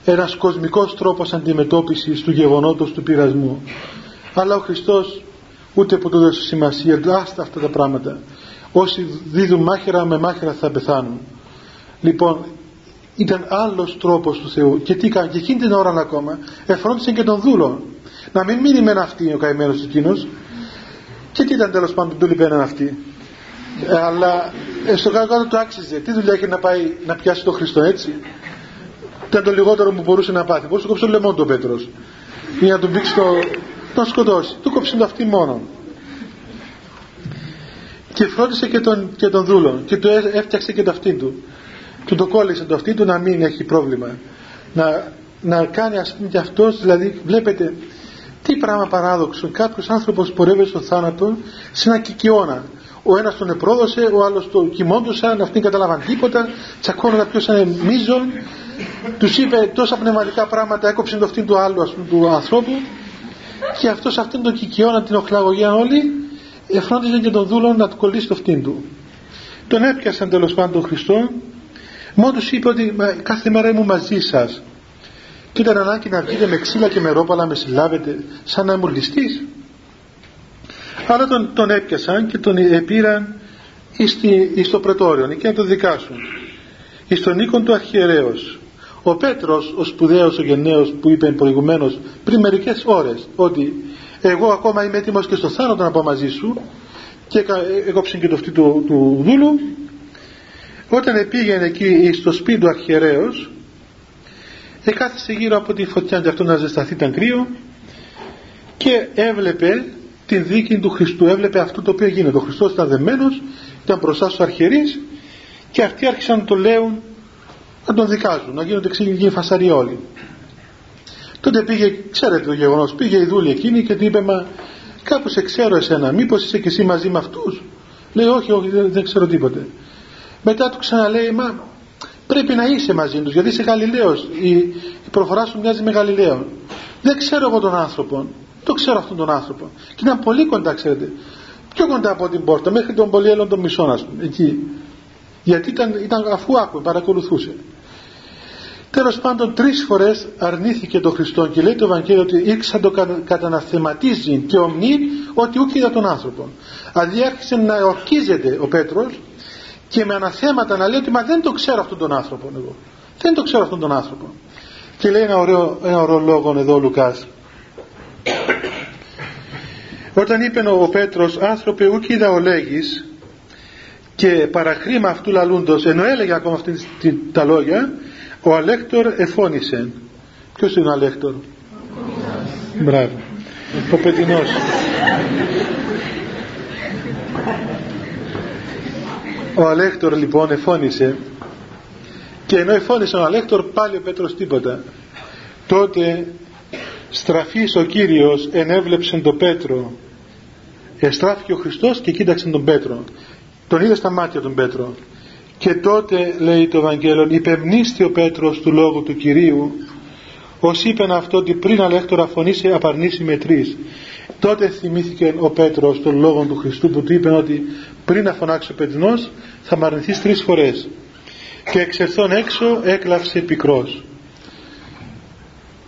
Ένας κοσμικός τρόπος αντιμετώπισης του γεγονότος του πειρασμού. Αλλά ο Χριστός ούτε που του δώσει σημασία άστα αυτά τα πράγματα. Όσοι δίδουν μάχαιρα με μάχαιρα θα πεθάνουν. Λοιπόν ήταν άλλος τρόπος του Θεού. Και τι έκανε και εκείνη την ώρα ακόμα εφρόντισε και τον δούλο να μην μείνει με αυτή ο καημένος εκείνος και τι ήταν τέλος πάντων του λυπαίναν αυτή ε, αλλά ε, στο κάτω κάτω το άξιζε. Τι δουλειά είχε να πάει να πιάσει τον Χριστό έτσι. Ήταν το λιγότερο που μπορούσε να πάθει. Μπορούσε να κόψει το λαιμό του ο Πέτρος. Ή να τον πήξει το τον σκοτώσει. Του κόψει το αυτή μόνο και φρόντισε και τον, και τον δούλο και του έφτιαξε και το αυτή του. Του το κόλλησε το αυτή του να μην έχει πρόβλημα. Να, να κάνει ας πούμε και αυτός δηλαδή βλέπετε τι πράγμα παράδοξο κάποιος άνθρωπος πορεύεται στο θάνατο σε ένα κικαιώνα ο ένας τον επρόδωσε, ο άλλος το κοιμόντουσαν, αυτοί καταλάβαν τίποτα, τσακώνονταν ποιος είναι μίζων, τους είπε τόσα πνευματικά πράγματα, έκοψε το αυτή του άλλου ας πούμε, του ανθρώπου και αυτός αυτήν τον κικαιώνα την οχλαγωγία όλοι, εφρόντιζε και τον δούλο να του κολλήσει το αυτήν του. Τον έπιασαν τέλος πάντων τον Χριστό Μόνο του είπε ότι κάθε μέρα ήμουν μαζί σας. Και ήταν ανάγκη να βγείτε με ξύλα και με ρόπαλα να με συλλάβετε σαν να ήμουν ληστής. Άρα τον, τον έπιασαν και τον πήραν εις, το πρετόριο και να τον δικάσουν. Εις τον οίκον του αρχιερέως. Ο Πέτρος, ο σπουδαίος, ο γενναίος που είπε προηγουμένως πριν μερικές ώρες ότι εγώ ακόμα είμαι έτοιμος και στο θάνατο να πάω μαζί σου και έκοψε και το αυτή του, του δούλου όταν πήγαινε εκεί στο σπίτι του αρχιερέως εκάθισε γύρω από τη φωτιά και αυτό να ζεσταθεί ήταν κρύο. Και έβλεπε την δίκη του Χριστού. Έβλεπε αυτό το οποίο γίνεται. Ο Χριστός ήταν δεμένος ήταν μπροστά στους αρχιερείς και αυτοί άρχισαν να το λέουν να τον δικάζουν να γίνονται ξύλινοι φασαροί όλοι τότε πήγε ξέρετε το γεγονός πήγε η δούλη εκείνη και του είπε μα κάπου σε ξέρω εσένα μήπως είσαι και εσύ μαζί με αυτούς; Λέει όχι όχι δεν, δεν ξέρω τίποτε μετά του ξαναλέει μα πρέπει να είσαι μαζί τους γιατί είσαι Γαλιλαίος. Η, η προφορά σου μοιάζει με Γαλιλαίο δεν ξέρω εγώ τον άνθρωπο. Το ξέρω αυτόν τον άνθρωπο. Και ήταν πολύ κοντά ξέρετε. Πιο κοντά από την πόρτα μέχρι τον πολυέλλον των μισών ας πούμε εκεί. Γιατί ήταν, ήταν αφού άκουε παρακολουθούσε. Τέλος πάντων τρεις φορές αρνήθηκε τον Χριστό και λέει το Ευαγγέλιο ότι ήξα το καταναθεματίζει και ομνεί ότι ούκ είδα τον άνθρωπο. Δηλαδή άρχισε να ορκίζεται ο Πέτρος και με αναθέματα να λέει ότι μα δεν το ξέρω αυτόν τον άνθρωπο εγώ. Δεν το ξέρω αυτόν τον άνθρωπο. Και λέει ένα ωραίο, ένα ωραίο λόγο εδώ ο Λουκάς. Όταν είπε ο Πέτρος άνθρωπε ουκ οίδα ο λέγεις και παραχρήμα αυτού λαλούντος ενώ έλεγε ακόμα αυτά τα λόγια ο αλέκτωρ εφώνησε. Ποιος είναι ο αλέκτωρ; Μπράβο. Ο πετεινός. Ο αλέκτωρ λοιπόν εφώνησε και ενώ εφώνησε ο αλέκτωρ πάλι ο Πέτρος τίποτα. Τότε στραφείς ο Κύριος ενέβλεψε τον Πέτρο. Εστράφηκε ο Χριστός και κοίταξε τον Πέτρο. Τον είδε στα μάτια τον Πέτρο. Και τότε λέει το Ευαγγέλιο υπεμνήσθη ο Πέτρος του λόγου του Κυρίου ως είπεν αυτώ ότι πριν αλέκτορα φωνήσει απαρνήση με τρις. Τότε θυμήθηκε ο Πέτρος τον λόγο του Χριστού που του είπε ότι πριν να φωνάξει ο Πετρινός θα μ' αρνηθείς τρεις φορές. Και εξερθών έξω έκλαψε πικρός.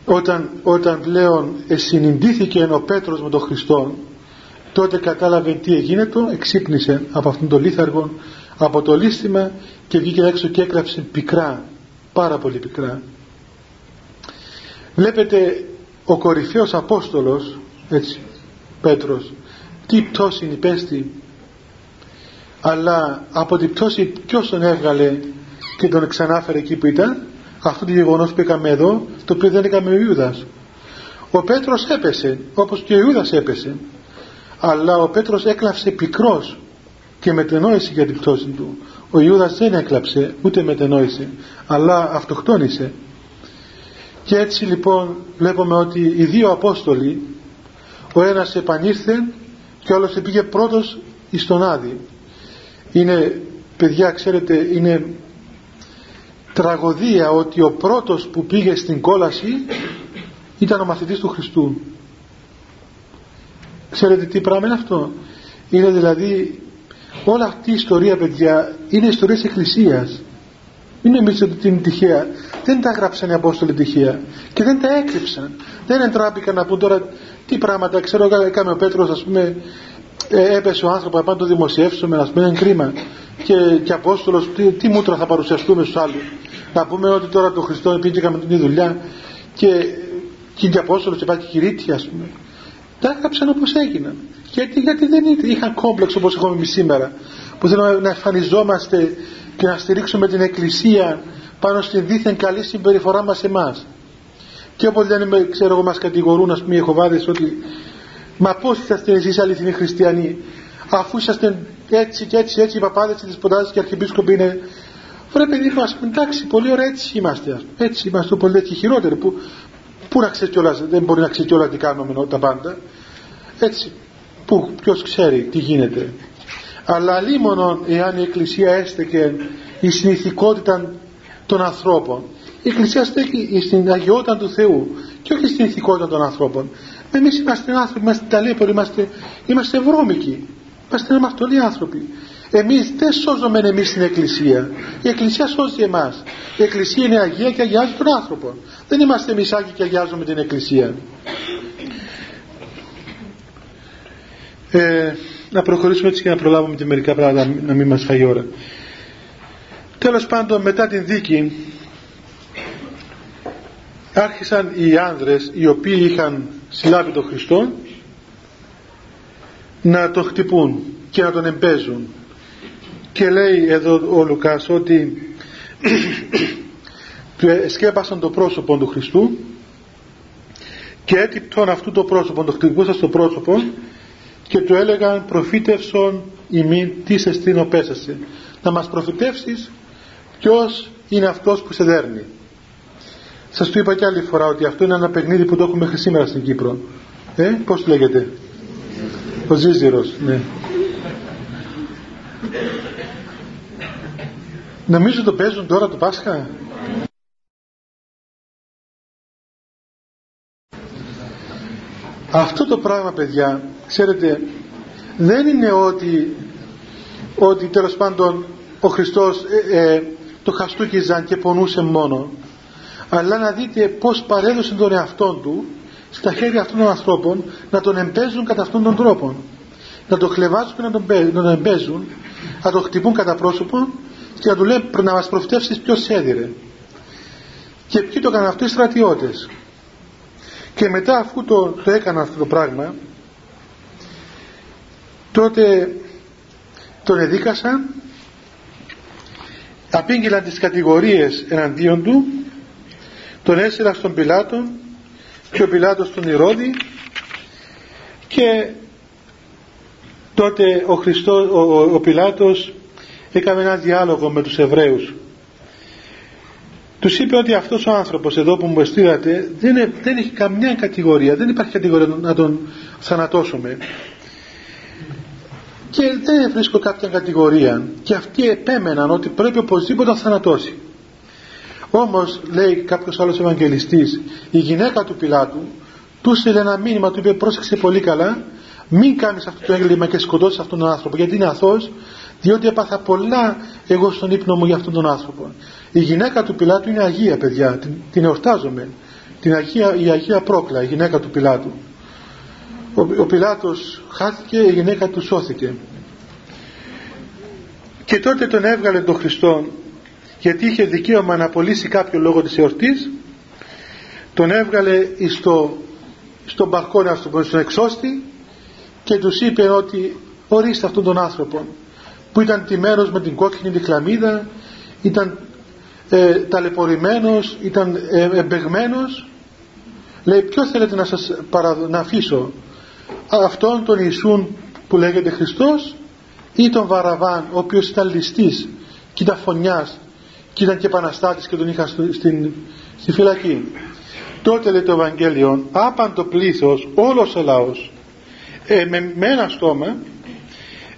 Όταν, όταν πλέον συνειδήθηκε ο Πέτρος με τον Χριστό τότε κατάλαβε τι έγινε το εξύπνησε από αυτόν τον λίθαργο από το λίστημα και βγήκε έξω και έκλαψε πικρά πάρα πολύ πικρά. Βλέπετε ο κορυφαίος Απόστολος έτσι Πέτρος τι πτώση υπέστη αλλά από την πτώση ποιος τον έβγαλε και τον ξανάφερε εκεί που ήταν αυτό το γεγονός που έκαμε εδώ το οποίο δεν έκαμε ο Ιούδας. Ο Πέτρος έπεσε όπως και ο Ιούδας έπεσε. Αλλά ο Πέτρος έκλαψε πικρός και μετενόησε για την πτώση του. Ο Ιούδας δεν έκλαψε ούτε μετενόησε αλλά αυτοκτόνησε. Και έτσι λοιπόν βλέπουμε ότι οι δύο Απόστολοι ο ένας επανήρθε και ο άλλος πήγε πρώτος εις τον Άδη είναι παιδιά ξέρετε είναι τραγωδία ότι ο πρώτος που πήγε στην κόλαση ήταν ο μαθητής του Χριστού. Ξέρετε τι πράγμα είναι αυτό; Είναι δηλαδή όλα αυτή η ιστορία παιδιά είναι ιστορίες εκκλησίας. Μην νομίζετε ότι είναι τυχαία. Δεν τα γράψαν οι Απόστολοι τυχαία και δεν τα έκρυψαν. Δεν εντράπηκαν να πούν τώρα τι πράγματα. Ξέρω έκαμε ο Πέτρος ας πούμε ε, έπεσε ο άνθρωπος να το δημοσιεύσουμε ας πούμε είναι κρίμα και, και Απόστολος τι, τι μούτρα θα παρουσιαστούμε στους άλλους να πούμε ότι τώρα το Χριστό πήγε και την δουλειά και, και, και Απόστολος και πάει και κηρύττει ας πούμε. Τα έγραψαν όπως έγιναν. Γιατί, γιατί δεν είχαν κόμπλεξ όπως έχουμε εμείς σήμερα που θέλουμε να εμφανιζόμαστε και να στηρίξουμε την Εκκλησία πάνω στην δίθεν καλή συμπεριφορά μας εμάς. Και όπως δεν ξέρω εγώ μας κατηγορούν ας πούμε οι Εχοβάδες ότι μα πώς είσαστε εσείς αληθινοί χριστιανοί αφού είσαστε έτσι και έτσι έτσι οι παπάδες και τις και αρχιεπίσκοποι είναι Βρε παιδί μας, εντάξει, πολύ ωραία έτσι είμαστε. Έτσι είμαστε πολύ έτσι χειρότεροι. Που, πού να ξέρεις κιόλας, δεν μπορεί να ξέρεις κιόλας τι κάνουμε τα πάντα. Έτσι, που, ποιος ξέρει τι γίνεται. Αλλά λίμωνον εάν η Εκκλησία έστεκε η συνηθικότητα των ανθρώπων. Η Εκκλησία στέκει στην αγιότητα του Θεού και όχι στην ηθικότητα των ανθρώπων. Εμείς είμαστε άνθρωποι, είμαστε ταλέποροι, είμαστε, είμαστε βρώμικοι. Είμαστε αμαρτωλοί άνθρωποι. Εμείς δεν σώζουμε εμείς στην Εκκλησία. Η Εκκλησία σώζει εμάς. Η Εκκλησία είναι Αγία και αγιάζει τον άνθρωπο. Δεν είμαστε εμείς Άγιοι και αγιάζουμε την Εκκλησία. Ε, να προχωρήσουμε έτσι και να προλάβουμε και μερικά πράγματα να μην μας φάει ώρα. Τέλος πάντων μετά την δίκη άρχισαν οι άνδρες οι οποίοι είχαν συλλάβει τον Χριστό να τον χτυπούν και να τον εμπέζουν. Και λέει εδώ ο Λουκάς ότι σκέπασαν το πρόσωπο του Χριστού και έτυπτον αυτού το πρόσωπο, το χτυπούσαν στο πρόσωπο και του έλεγαν προφήτευσον ημίν τι εστίνο πέσασε να μας προφητεύσεις ποιος είναι αυτός που σε δέρνει σας το είπα και άλλη φορά ότι αυτό είναι ένα παιχνίδι που το έχουμε μέχρι σήμερα στην Κύπρο. Ε, πώς το λέγεται; Ο Ζίζυρος ναι. Νομίζω το παίζουν τώρα το Πάσχα. Αυτό το πράγμα παιδιά, ξέρετε, δεν είναι ότι, ότι τέλος πάντων ο Χριστός ε, ε, το χαστούκιζαν και πονούσε μόνο αλλά να δείτε πως παρέδωσε τον εαυτό του στα χέρια αυτών των ανθρώπων να τον εμπέζουν κατά αυτόν τον τρόπο να τον χλεβάζουν και να τον, να τον εμπέζουν να τον χτυπούν κατά πρόσωπο και να του λέει να μας προφητεύσεις ποιος έδιρε και ποιοι το έκαναν αυτό οι στρατιώτες. Και μετά αφού το, το έκαναν αυτό το πράγμα τότε τον εδίκασαν απήγγειλαν τις κατηγορίες εναντίον του τον έσυραν στον Πιλάτο και ο Πιλάτος τον Ηρώδη και τότε ο, Χριστός, ο, ο, ο Πιλάτος έκαμε ένα διάλογο με τους Εβραίους. Τους είπε ότι αυτός ο άνθρωπος εδώ που μου εστήρατε δεν, δεν έχει καμιά κατηγορία δεν υπάρχει κατηγορία να τον θανατώσουμε. Και δεν βρίσκω κάποια κατηγορία. Και αυτοί επέμεναν ότι πρέπει οπωσδήποτε να θανατώσει όμως λέει κάποιος άλλος Ευαγγελιστής η γυναίκα του Πιλάτου του στείλε ένα μήνυμα του είπε πρόσεξε πολύ καλά μην κάνεις αυτό το έγκλημα και σκοτώσεις αυτόν τον άνθρωπο γιατί είναι αθώος διότι έπαθα πολλά εγώ στον ύπνο μου για αυτόν τον άνθρωπο. Η γυναίκα του Πιλάτου είναι Αγία παιδιά την, την εορτάζομαι. Την Αγία, η Αγία Πρόκλα η γυναίκα του Πιλάτου. Ο, ο Πιλάτος χάθηκε η γυναίκα του σώθηκε. Και τότε τον έβγαλε τον Χριστό γιατί είχε δικαίωμα να απολύσει κάποιο λόγο της εορτής τον έβγαλε στο, στον μπαλκόνι στον εξώστη και τους είπε ότι ορίστε αυτόν τον άνθρωπο που ήταν τιμένος με την κόκκινη τη χλαμίδα ήταν ε, ταλαιπωρημένος ήταν ε, εμπεγμένος. Λέει ποιος θέλετε να σας παρα, να αφήσω αυτόν τον Ιησούν που λέγεται Χριστός ή τον Βαραβάν ο οποίος ήταν ληστής και ήταν φωνιάς και ήταν και επαναστάτης και τον είχα στην, στη φυλακή. Τότε λέει το Ευαγγέλιο άπαν το πλήθος όλος ο λαός ε, με, με ένα στόμα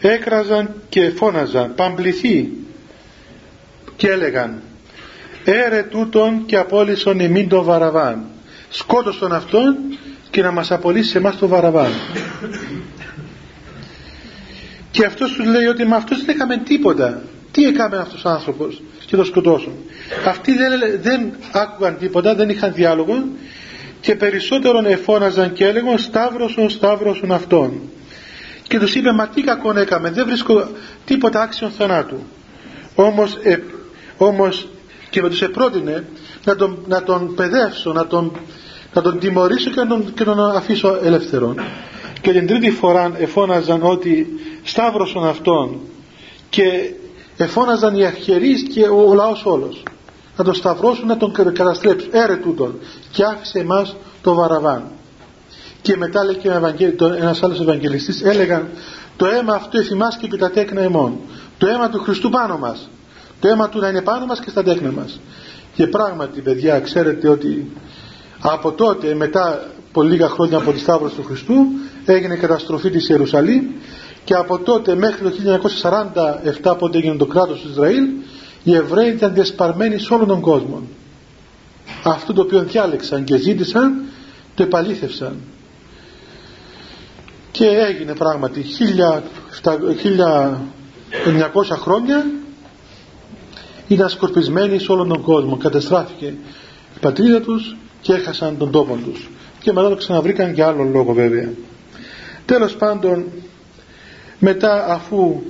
έκραζαν και φώναζαν παμπληθή και έλεγαν έρε τούτον και απόλυσον εμήν τον Βαραβάν. Σκότωσον αυτόν και να μας απολύσει εμάς τον Βαραβάν και αυτός τους λέει ότι με αυτός δεν έκαμε τίποτα. Τι έκαμε αυτός ο άνθρωπος και το σκοτώσουν. Αυτοί δεν, δεν άκουγαν τίποτα δεν είχαν διάλογο και περισσότερον εφώναζαν και έλεγαν Σταύρωσον, Σταύρωσον αυτόν και τους είπε μα τι κακόν έκαμε δεν βρίσκω τίποτα άξιον θανάτου όμως, ε, όμως και με τους επρότεινε να τον, να τον παιδεύσω να τον, να τον τιμωρήσω και να τον, και τον αφήσω ελεύθερον. Και την τρίτη φορά εφώναζαν ότι σταύρωσαν αυτόν και εφώναζαν οι αρχιερείς και ο, ο λαός όλος. Να τον σταυρώσουν να τον καταστρέψουν. Έρε τούτον. Και άφησε εμάς το βαραβάν. Και μετά λέει και ένας άλλος Ευαγγελιστής έλεγαν το αίμα αυτό εφημάς και επί τα τέκνα εμών το αίμα του Χριστού πάνω μας. Το αίμα του να είναι πάνω μας και στα τέκνα μας και πράγματι παιδιά ξέρετε ότι από τότε μετά πολύ λίγα χρόνια από τη Σταύρωση του Χριστού έγινε η καταστροφή της Ιερουσαλήμ και από τότε μέχρι το 1947 πότε έγινε το κράτος του Ισραήλ οι Εβραίοι ήταν διασπαρμένοι σε όλον τον κόσμο αυτό το οποίο διάλεξαν και ζήτησαν το επαλήθευσαν. Και έγινε πράγματι 1900 χρόνια ήταν σκορπισμένοι σε όλον τον κόσμο. Καταστράφηκε η πατρίδα τους και έχασαν τον τόπο τους. Και μετά το ξαναβρήκαν για άλλο λόγο βέβαια. Τέλος πάντων μετά αφού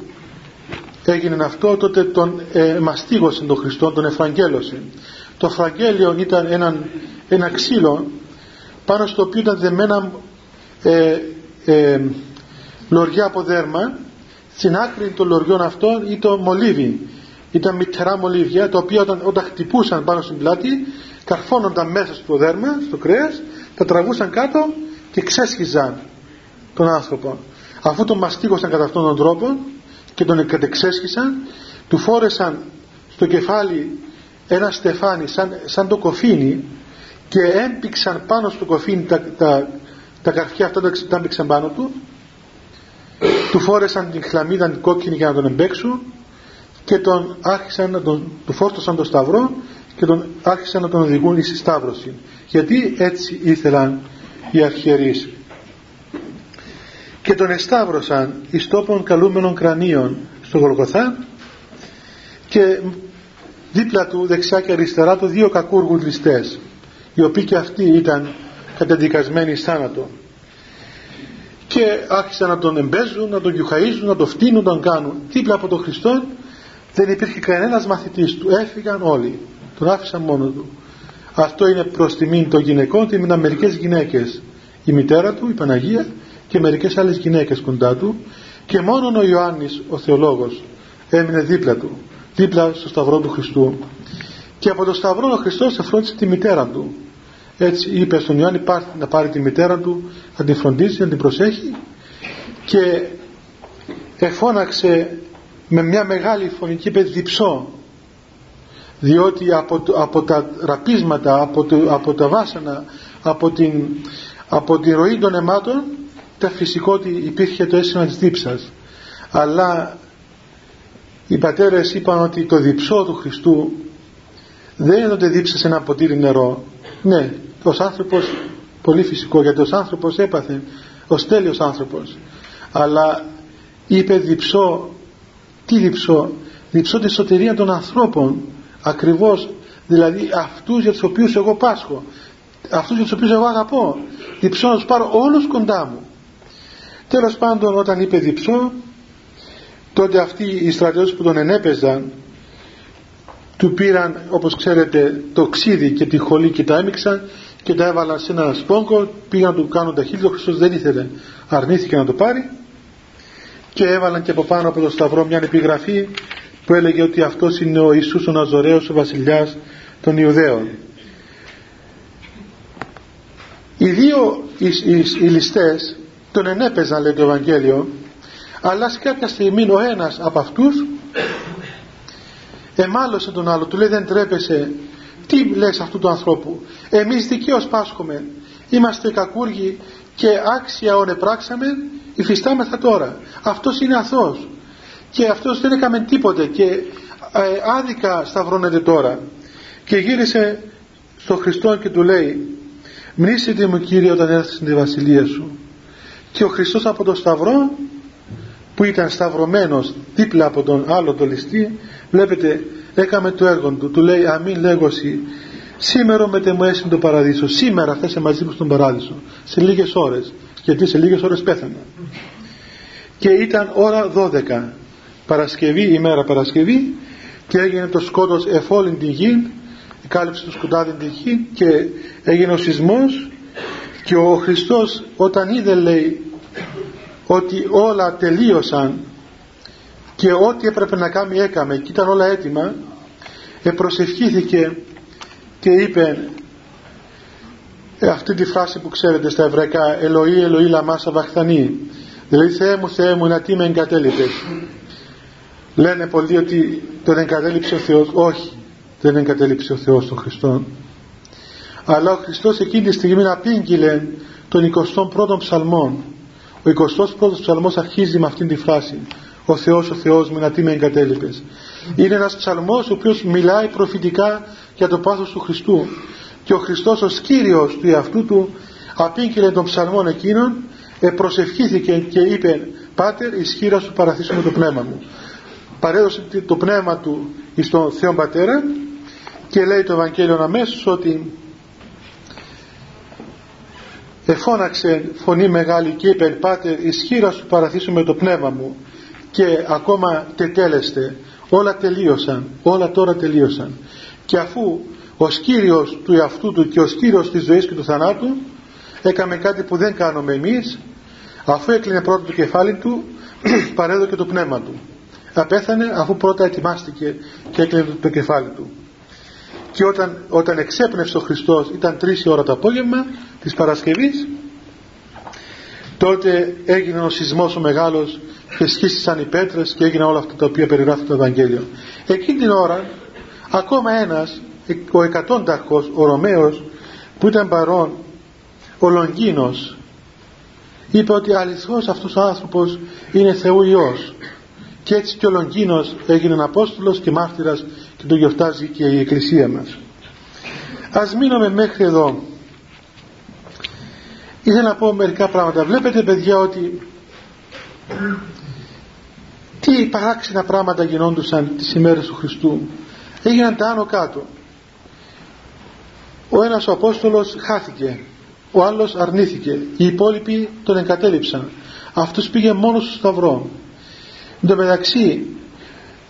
έγινε αυτό τότε τον ε, μαστίγωσε τον Χριστό τον εφαγγέλωσε. Το Ευαγγέλιο ήταν ένα, ένα ξύλο πάνω στο οποίο ήταν δεμένα ε, ε, λωριά από δέρμα. Στην άκρη των λοριών αυτών ήταν μολύβι. Ήταν μητερά μολύβια τα οποία όταν, όταν χτυπούσαν πάνω στην πλάτη καρφώνονταν μέσα στο δέρμα, στο κρέας τα τραβούσαν κάτω και ξέσχιζαν τον άνθρωπο αφού τον μαστίγωσαν κατά αυτόν τον τρόπο και τον κατεξέσχισαν του φόρεσαν στο κεφάλι ένα στεφάνι σαν, σαν το κοφίνι και έμπηξαν πάνω στο κοφίνι τα, τα, τα καρφιά αυτά τα έμπηξαν πάνω του. Του φόρεσαν την χλαμίδα την κόκκινη για να τον εμπέξουν και τον άρχισαν να τον, του φόρτωσαν το σταυρό και τον άρχισαν να τον οδηγούν στη σταύρωση. Γιατί έτσι ήθελαν οι αρχιερείς και τον εσταύρωσαν εις τόπων καλούμενων κρανίων στο Γολγοθά και δίπλα του δεξιά και αριστερά του δύο κακούργους ληστές οι οποίοι και αυτοί ήταν καταδικασμένοι θάνατο. Και άρχισαν να τον εμπέζουν, να τον γιουχαΐζουν, να τον φτύνουν, να τον κάνουν. Δίπλα από τον Χριστό δεν υπήρχε κανένας μαθητής του. Έφυγαν όλοι. Τον άφησαν μόνο του. Αυτό είναι προς τιμήν των γυναικών ήταν μερικές γυναίκες. Η μητέρα του, η Παναγία και μερικές άλλες γυναίκες κοντά του και μόνο ο Ιωάννης ο θεολόγος έμεινε δίπλα του δίπλα στο σταυρό του Χριστού. Και από το σταυρό ο Χριστός εφρόντισε τη μητέρα του. Έτσι είπε στον Ιωάννη να πάρει τη μητέρα του να την φροντίσει, να την προσέχει και εφώναξε με μια μεγάλη φωνική είπε διψώ διότι από, από τα ραπίσματα από, το, από τα βάσανα από την, από την ροή των αιμάτων τα φυσικό ότι υπήρχε το αίσθημα της δίψας. Αλλά οι πατέρες είπαν ότι το διψό του Χριστού δεν είναι ότι δίψασε ένα ποτήρι νερό. Ναι, ως άνθρωπος πολύ φυσικό γιατί ως άνθρωπος έπαθε ως τέλειος άνθρωπος. Αλλά είπε διψώ τι διψώ διψώ της σωτηρίας των ανθρώπων ακριβώς. Δηλαδή αυτούς για τους οποίους εγώ πάσχω αυτούς για τους οποίους εγώ αγαπώ. Διψώ να τους πάρω όλους κοντά μου τέλος πάντων όταν είπε διψώ τότε αυτοί οι στρατιώτες που τον ενέπαιζαν του πήραν όπως ξέρετε το ξύδι και τη χολή και τα έμειξαν και τα έβαλαν σε ένα σπόγκο πήγαν να του κάνουν τα χείλη ο Χριστός δεν ήθελε αρνήθηκε να το πάρει και έβαλαν και από πάνω από το σταυρό μια επιγραφή που έλεγε ότι αυτός είναι ο Ιησούς ο Ναζωραίος ο βασιλιάς των Ιουδαίων. Οι δύο οι, οι, οι ληστές τον ενέπαιζαν λέει το Ευαγγέλιο αλλά σε κάποια στιγμή ο ένας από αυτούς εμάλωσε τον άλλο του λέει δεν τρέπεσαι. Τι λες αυτού του ανθρώπου; Εμείς δικαίως πάσχουμε. Είμαστε κακούργοι και άξια όνε πράξαμε υφιστάμεθα τώρα. Αυτός είναι αθώος. Και αυτός δεν έκαμε τίποτε και ε, άδικα σταυρώνεται τώρα. Και γύρισε στο Χριστό και του λέει μνήσετε μου Κύριε όταν έρθεις στην βασιλεία σου και ο Χριστός από το σταυρό που ήταν σταυρωμένος δίπλα από τον άλλο το ληστή βλέπετε έκαμε το έργο του. Του λέει αμήν λέγωση σήμερα με μου έσυν το παραδείσο. Σήμερα θα είσαι μαζί μου στον παράδεισο. Σε λίγες ώρες. Γιατί σε λίγες ώρες πέθανα και ήταν ώρα 12 Παρασκευή ημέρα Παρασκευή και έγινε το σκότος εφόλην την γη κάλυψε το σκοτάδι την γη και έγινε ο σεισμός και ο Χριστός όταν είδε λέει ότι όλα τελείωσαν και ό,τι έπρεπε να κάνει έκαμε και ήταν όλα έτοιμα επροσευχήθηκε και είπε ε, αυτή τη φράση που ξέρετε στα εβραϊκά Ελοή, Ελοή, Λαμάσα, Βαχθανή δηλαδή Θεέ μου, Θεέ μου, να τι με εγκατέλειπες λένε πολλοί ότι τον εγκατέλειψε ο Θεός όχι δεν εγκατέλειψε ο Θεός τον Χριστό αλλά ο Χριστός εκείνη τη στιγμή απήγγειλε τον 21ο ψαλμόν. Ο 21ος ψαλμός αρχίζει με αυτήν τη φράση. Ο Θεός, ο Θεός μου να τι με εγκατέλειπες είναι ένας ψαλμός ο οποίος μιλάει προφητικά για το πάθος του Χριστού. Και ο Χριστός ως Κύριος του εαυτού του απήγγειλε τον ψαλμόν εκείνον προσευχήθηκε και είπε Πάτερ ισχύρα σου παραθήσου το πνεύμα μου παρέδωσε το πνεύμα του στον Θεό Πατέρα και λέει το Ευαγγέλιο αμέσως ότι εφώναξε φωνή μεγάλη και είπε Πάτερ ισχύρα σου παραθήσου το πνεύμα μου και ακόμα τετέλεστε όλα τελείωσαν όλα τώρα τελείωσαν. Και αφού ο Κύριος του εαυτού του και ο Κύριος της ζωής και του θανάτου έκαμε κάτι που δεν κάνουμε εμείς αφού έκλεινε πρώτο το κεφάλι του παρέδωκε το πνεύμα του. Απέθανε αφού πρώτα ετοιμάστηκε και έκλεινε το κεφάλι του. Και όταν, όταν εξέπνευσε ο Χριστός ήταν τρεις ώρα το απόγευμα της Παρασκευής. Τότε έγινε ο σεισμός ο μεγάλος και σχίστησαν οι πέτρες και έγιναν όλα αυτά τα οποία περιγράφει το Ευαγγέλιο. Εκείνη την ώρα ακόμα ένας ο εκατόνταρχος ο Ρωμαίος που ήταν παρόν ο Λονγκίνος είπε ότι αληθώς αυτός ο άνθρωπος είναι Θεού Υιός. Και έτσι και ο Λονγκίνος έγινε Απόστολος και μάρτυρας και το γιορτάζει και η Εκκλησία μας. Ας μείνουμε μέχρι εδώ ήθελα να πω μερικά πράγματα. Βλέπετε παιδιά ότι τι παράξενα πράγματα γινόντουσαν τις ημέρες του Χριστού. Έγιναν τα άνω κάτω. Ο ένας ο Απόστολος χάθηκε ο άλλος αρνήθηκε. Οι υπόλοιποι τον εγκατέλειψαν. Αυτός πήγε μόνος στο σταυρό. Εν τω μεταξύ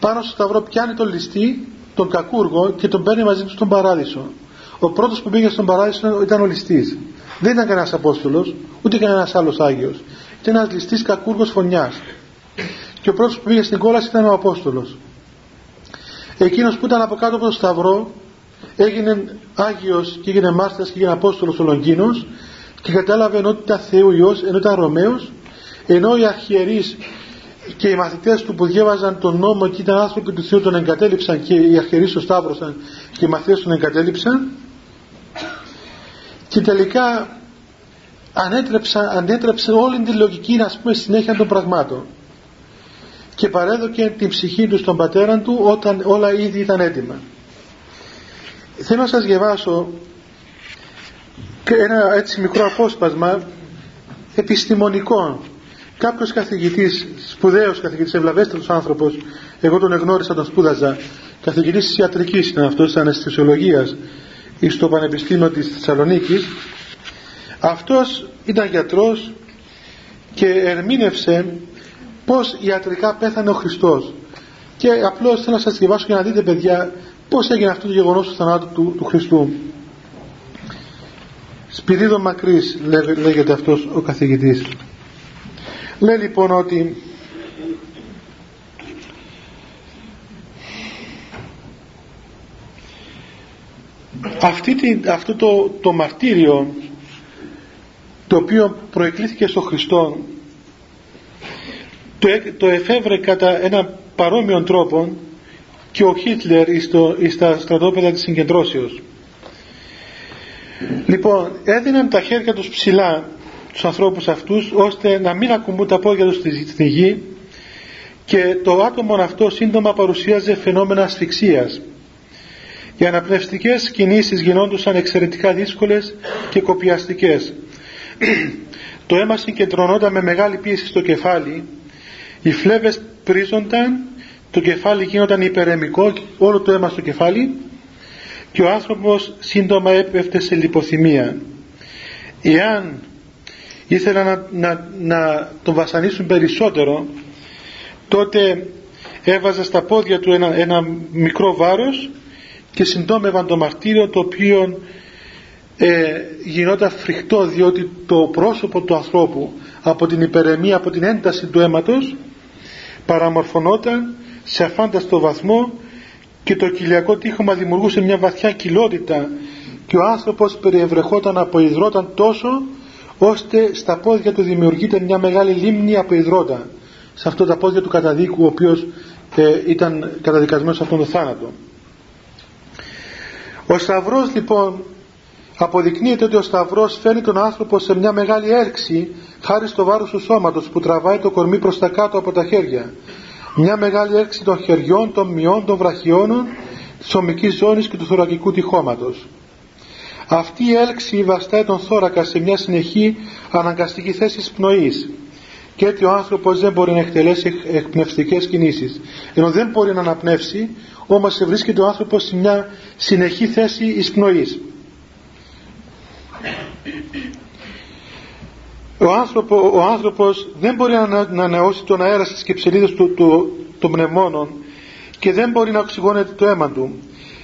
πάνω στο σταυρό πιάνει τον ληστή τον κακούργο και τον παίρνει μαζί του στον παράδεισο. Ο πρώτος που πήγε στον παράδεισο ήταν ο ληστής δεν ήταν κανένας Απόστολος ούτε κανένας άλλος Άγιος. Ήταν ένας ληστής κακούργος φωνιάς. Και ο πρώτος που πήγε στην κόλαση ήταν ο Απόστολος. Εκείνος που ήταν από κάτω από το σταυρό έγινε Άγιος και έγινε Μάρτυρας και έγινε Απόστολος ο Λογγίνος και κατάλαβε ενώ ήταν Θεού Υιός ενώ ήταν Ρωμαίος ενώ οι αρχιερείς και οι μαθητές του που διέβαζαν τον νόμο και ήταν άνθρωποι του Θεού τον εγκατέλειψαν και οι αρχαιρείς τον σταύρωσαν και οι μαθητές τον εγκατέλειψαν και τελικά ανέτρεψαν, ανέτρεψαν όλη τη λογική να πούμε συνέχεια των πραγμάτων. Και παρέδωκε την ψυχή του στον πατέρα του όταν όλα ήδη ήταν έτοιμα. Θέλω να σας διαβάσω ένα έτσι μικρό απόσπασμα επιστημονικό κάποιος καθηγητής σπουδαίος καθηγητής ευλαβέστατος άνθρωπος εγώ τον εγνώρισα τον σπούδαζα. Καθηγητής της ιατρικής ήταν αυτός της αναισθησιολογίας στο Πανεπιστήμιο της Θεσσαλονίκης. Αυτός ήταν γιατρός και ερμήνευσε πως ιατρικά πέθανε ο Χριστός. Και απλώς θέλω να σας διαβάσω για να δείτε παιδιά πως έγινε αυτό το γεγονός του θανάτου του, του Χριστού. Σπυρίδο Μακρύς λέγεται αυτός ο καθηγητής. Λέει λοιπόν ότι αυτή την, αυτό το, το μαρτύριο το οποίο προεκλήθηκε στο Χριστό το, το εφεύρε κατά ένα παρόμοιο τρόπο και ο Χίτλερ στα στρατόπεδα της συγκεντρώσεως. Λοιπόν έδιναν τα χέρια τους ψηλά τους ανθρώπους αυτούς ώστε να μην ακουμπούν τα πόδια τους στη γη και το άτομο αυτό σύντομα παρουσίαζε φαινόμενα ασφυξίας οι αναπνευστικές κινήσεις γινόντουσαν εξαιρετικά δύσκολες και κοπιαστικές. Το αίμα συγκεντρωνόταν με μεγάλη πίεση στο κεφάλι. Οι φλέβες πρίζονταν το κεφάλι γίνονταν υπερεμικό όλο το αίμα στο κεφάλι. Και ο άνθρωπος σύντομα έπεφτε σε λιποθυμία. Εάν ήθελαν να, να, να τον βασανίσουν περισσότερο τότε έβαζε στα πόδια του ένα, ένα μικρό βάρος και συντόμευαν το μαρτύριο το οποίο ε, γινόταν φρικτό διότι το πρόσωπο του ανθρώπου από την υπερεμία, από την ένταση του αίματος παραμορφωνόταν σε αφάνταστο βαθμό και το κοιλιακό τείχομα δημιουργούσε μια βαθιά κοιλότητα και ο άνθρωπος περιευρεχόταν από υδρόταν τόσο ώστε στα πόδια του δημιουργείται μια μεγάλη λίμνη από υδρότα σε αυτό τα πόδια του καταδίκου ο οποίος ε, ήταν καταδικασμένος σε αυτόν τον θάνατο ο Σταυρός λοιπόν αποδεικνύεται ότι ο Σταυρός φέρνει τον άνθρωπο σε μια μεγάλη έλξη χάρη στο βάρος του σώματος που τραβάει το κορμί προς τα κάτω από τα χέρια. Μια μεγάλη έλξη των χεριών, των μειών, των βραχιώνων της ομικής ζώνης και του θωρακικού τυχώματος. Αυτή η έλξη βαστάει τον θώρακα σε μια συνεχή αναγκαστική θέση πνοής και έτσι ο άνθρωπος δεν μπορεί να εκτελέσει εκπνευστικές κινήσεις. Ενώ δεν μπορεί να αναπνεύσει όμως βρίσκεται ο άνθρωπος σε μια συνεχή θέση εισπνοής ο, άνθρωπο, ο άνθρωπος δεν μπορεί να, να αναώσει τον αέρα στις κεψελίδες του, του, των πνευμόνων και δεν μπορεί να οξυγόνεται το αίμα του.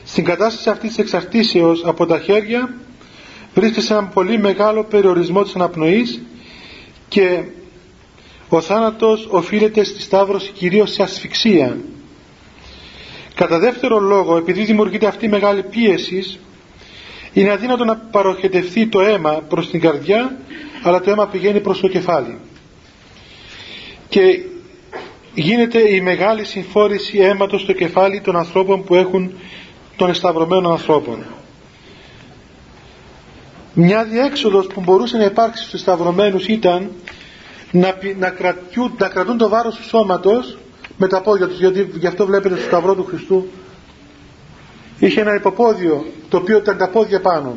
Στην κατάσταση αυτής της εξαρτήσεως από τα χέρια βρίσκεται σε έναν πολύ μεγάλο περιορισμό της αναπνοής και ο θάνατος οφείλεται στη Σταύρωση κυρίως σε ασφυξία. Κατά δεύτερο λόγο επειδή δημιουργείται αυτή η μεγάλη πίεση είναι αδύνατο να παροχετευτεί το αίμα προς την καρδιά αλλά το αίμα πηγαίνει προς το κεφάλι. Και γίνεται η μεγάλη συμφόρηση αίματος στο κεφάλι των ανθρώπων που έχουν των εσταυρωμένων ανθρώπων. Μια διέξοδος που μπορούσε να υπάρξει στους εσταυρωμένους ήταν να, να, κρατιούν, να κρατούν το βάρος του σώματος με τα πόδια τους γιατί γι' αυτό βλέπετε στο σταυρό του Χριστού. Είχε ένα υποπόδιο το οποίο ήταν τα πόδια πάνω.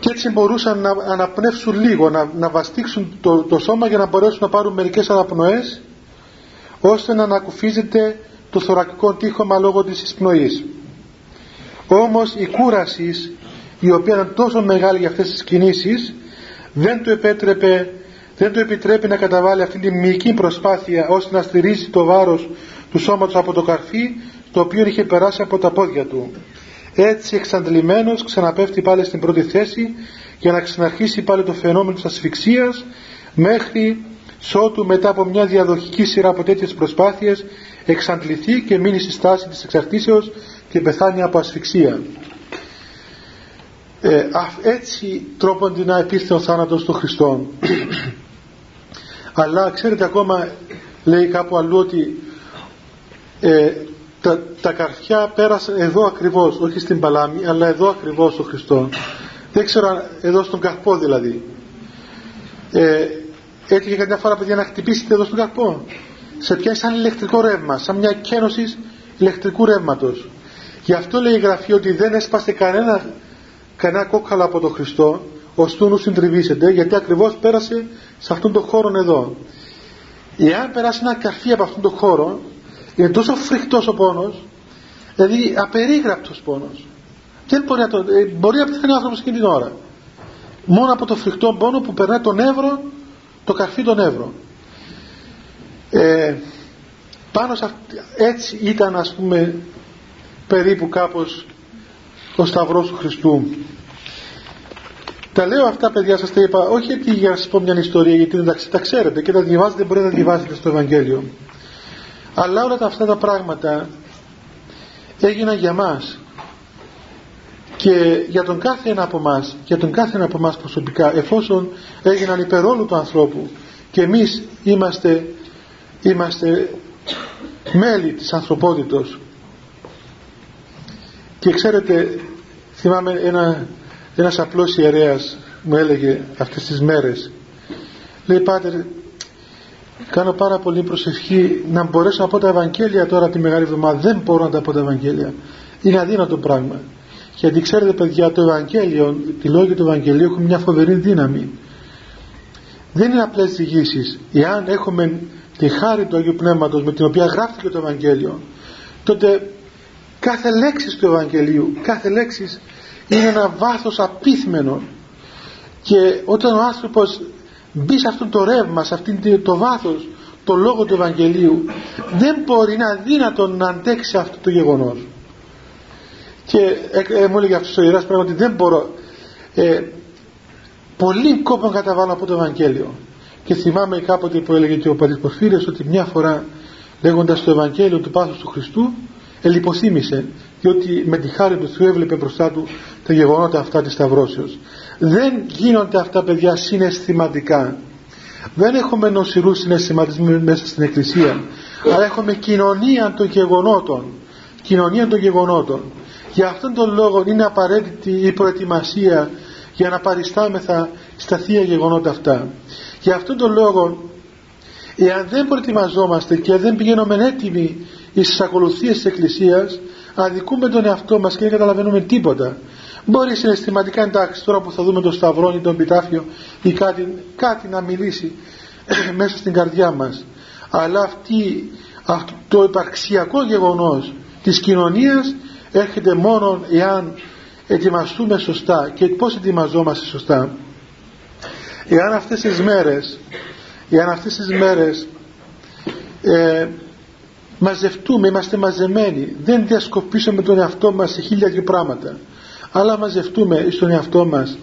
Και έτσι μπορούσαν να αναπνεύσουν λίγο να, να βαστίξουν το, το σώμα για να μπορέσουν να πάρουν μερικές αναπνοές ώστε να ανακουφίζεται το θωρακικό τείχομα λόγω της εισπνοής. Όμως η κούραση η οποία ήταν τόσο μεγάλη για αυτές τις κινήσεις δεν του επέτρεπε δεν του επιτρέπει να καταβάλει αυτή τη μυϊκή προσπάθεια ώστε να στηρίσει το βάρος του σώματος από το καρφί το οποίο είχε περάσει από τα πόδια του έτσι εξαντλημένος ξαναπέφτει πάλι στην πρώτη θέση για να ξαναρχίσει πάλι το φαινόμενο της ασφυξίας μέχρι σώτου μετά από μια διαδοχική σειρά από τέτοιες προσπάθειες εξαντληθεί και μείνει στη στάση της εξαρτήσεως και πεθάνει από ασφυξία. Ε, έτσι τρόπον να επήρθε ο θάνατος των Χριστών. αλλά ξέρετε ακόμα λέει κάπου αλλού ότι ε, τα, τα καρφιά πέρασαν εδώ ακριβώς όχι στην Παλάμη αλλά εδώ ακριβώς ο Χριστός. Δεν ξέρω εδώ στον καρπό δηλαδή. Ε, έτυχε καμιά φορά παιδιά να χτυπήσετε εδώ στον καρπό. Σε πιάσει σαν ηλεκτρικό ρεύμα σαν μια κένωση ηλεκτρικού ρεύματος. Γι' αυτό λέει η Γραφή ότι δεν έσπασε κανένα κανένα κόκκαλο από τον Χριστό ώστε να συντριβήσετε γιατί ακριβώς πέρασε σε αυτόν τον χώρο εδώ. Εάν περάσει ένα καρφί από αυτόν τον χώρο είναι τόσο φρικτός ο πόνος δηλαδή απερίγραπτος πόνος. Δεν μπορεί να το, ε, μπορεί να πεθάνει ο άνθρωπος εκείνη την ώρα. Μόνο από το φρικτό πόνο που περνάει τον νεύρο το καρφί των νεύρο ε, πάνω σε αυτή, έτσι ήταν ας πούμε περίπου κάπως ο Σταυρός του Χριστού. Τα λέω αυτά παιδιά σας τα είπα όχι γιατί για να σας πω μια ιστορία γιατί δεν τα, ξέρετε και τα διαβάζετε μπορείτε να διαβάζετε στο Ευαγγέλιο. Αλλά όλα τα, αυτά τα πράγματα έγιναν για μας και για τον κάθε ένα από μας για τον κάθε ένα από μας προσωπικά εφόσον έγιναν υπερόλου του ανθρώπου και εμείς είμαστε είμαστε μέλη της ανθρωπότητος. Και ξέρετε θυμάμαι ένα, ένας απλός ιερέας μου έλεγε αυτές τις μέρες λέει πάτερ κάνω πάρα πολύ προσευχή να μπορέσω να πω τα Ευαγγέλια τώρα τη Μεγάλη Εβδομάδα. Δεν μπορώ να τα πω τα Ευαγγέλια. Είναι αδύνατο πράγμα. Γιατί ξέρετε παιδιά το Ευαγγέλιο τη λόγια του Ευαγγελίου έχουν μια φοβερή δύναμη. Δεν είναι απλές διηγήσεις. Εάν έχουμε τη χάρη του Αγίου Πνεύματος με την οποία γράφτηκε το Ευαγγέλιο τότε κάθε λέξη του Ευαγγελίου κάθε λέξη είναι ένα βάθος απίθμενο. Και όταν ο άνθρωπος μπει σε αυτό το ρεύμα σε αυτό το βάθος το λόγο του Ευαγγελίου δεν μπορεί να δύνατο να αντέξει αυτό το γεγονός. Και ε, ε, μου έλεγε αυτός ο ιεράς πράγματι δεν μπορώ ε, πολύ κόπο καταβάλω από το Ευαγγέλιο. Και θυμάμαι κάποτε που έλεγε και ο Πατήρ Πορφύριος ότι μια φορά λέγοντας το Ευαγγέλιο του Πάθους του Χριστού ελιποθύμησε διότι με τη χάρη του Θεού έβλεπε μπροστά του τα γεγονότα αυτά της Σταυρώσεως. Δεν γίνονται αυτά παιδιά συναισθηματικά. Δεν έχουμε νοσηρούς συναισθηματισμούς μέσα στην Εκκλησία αλλά έχουμε κοινωνία των γεγονότων. Κοινωνία των γεγονότων. Για αυτόν τον λόγο είναι απαραίτητη η προετοιμασία για να παριστάμεθα στα θεία γεγονότα αυτά. Για αυτόν τον λόγο εάν δεν προετοιμαζόμαστε και δεν πηγαίνουμε έτοιμοι στις ακολουθίες της Εκκλησίας αδικούμε τον εαυτό μας και δεν καταλαβαίνουμε τίποτα. Μπορεί συναισθηματικά εντάξει τώρα που θα δούμε τον Σταυρό ή τον Πιτάφιο ή κάτι, κάτι να μιλήσει μέσα στην καρδιά μας. Αλλά αυτή, αυτό το υπαρξιακό γεγονός της κοινωνίας έρχεται μόνο εάν ετοιμαστούμε σωστά. Και πώς ετοιμαζόμαστε σωστά; Εάν αυτές τις μέρες εάν αυτές τις μέρες ε, μαζευτούμε, είμαστε μαζεμένοι. Δεν διασκοπήσουμε τον εαυτό μας σε χίλια και πράγματα. Αλλά μαζευτούμε στον εαυτό μας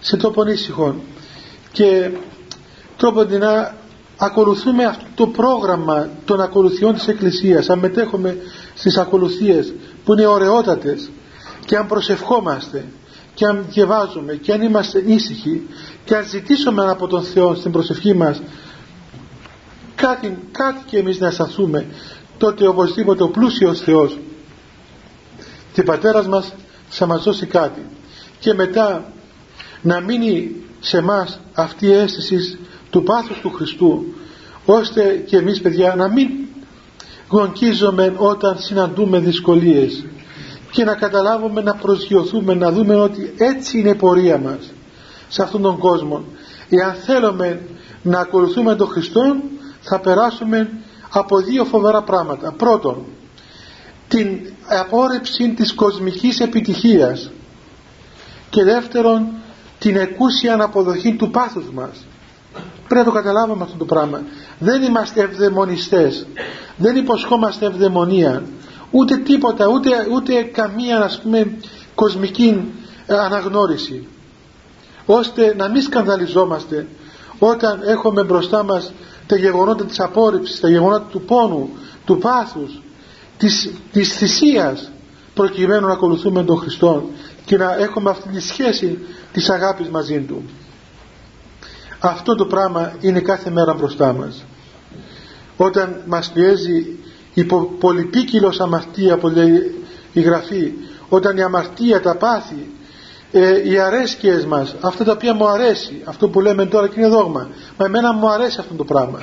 σε τόπον ήσυχο και τρόπο να ακολουθούμε αυτό το πρόγραμμα των ακολουθιών της Εκκλησίας. Αν μετέχουμε στις ακολουθίες που είναι ωραιότατες και αν προσευχόμαστε και αν διαβάζουμε και αν είμαστε ήσυχοι και αν ζητήσουμε από τον Θεό στην προσευχή μας κάτι, κάτι και εμείς να αισθανθούμε τότε οπωσδήποτε ο πλούσιος Θεός. Και πατέρας μας θα μας δώσει κάτι. Και μετά να μείνει σε μας αυτή η αίσθηση του πάθους του Χριστού ώστε και εμείς παιδιά να μην γονκίζομαι όταν συναντούμε δυσκολίες και να καταλάβουμε να προσγειωθούμε να δούμε ότι έτσι είναι η πορεία μας σε αυτόν τον κόσμο. Εάν θέλουμε να ακολουθούμε τον Χριστό θα περάσουμε από δύο φοβερά πράγματα. Πρώτον την απόρρεψη της κοσμικής επιτυχίας και δεύτερον την εκούσια αναποδοχή του πάθους μας. Πρέπει να το καταλάβουμε αυτό το πράγμα. Δεν είμαστε ευδαιμονιστές. Δεν υποσχόμαστε ευδαιμονία. Ούτε τίποτα ούτε, ούτε καμία ας πούμε κοσμική αναγνώριση. Ώστε να μην σκανδαλιζόμαστε όταν έχουμε μπροστά μας τα γεγονότα της απόρριψης, τα γεγονότα του πόνου, του πάθους, της, της θυσίας προκειμένου να ακολουθούμε τον Χριστό και να έχουμε αυτή τη σχέση της αγάπης μαζί Του. αυτό το πράγμα είναι κάθε μέρα μπροστά μας όταν μας πιέζει η πολυπίκυλος αμαρτία που λέει η Γραφή όταν η αμαρτία τα πάθη ε, οι αρέσκειες μας αυτά τα οποία μου αρέσει αυτό που λέμε τώρα και είναι δόγμα μα εμένα μου αρέσει αυτό το πράγμα.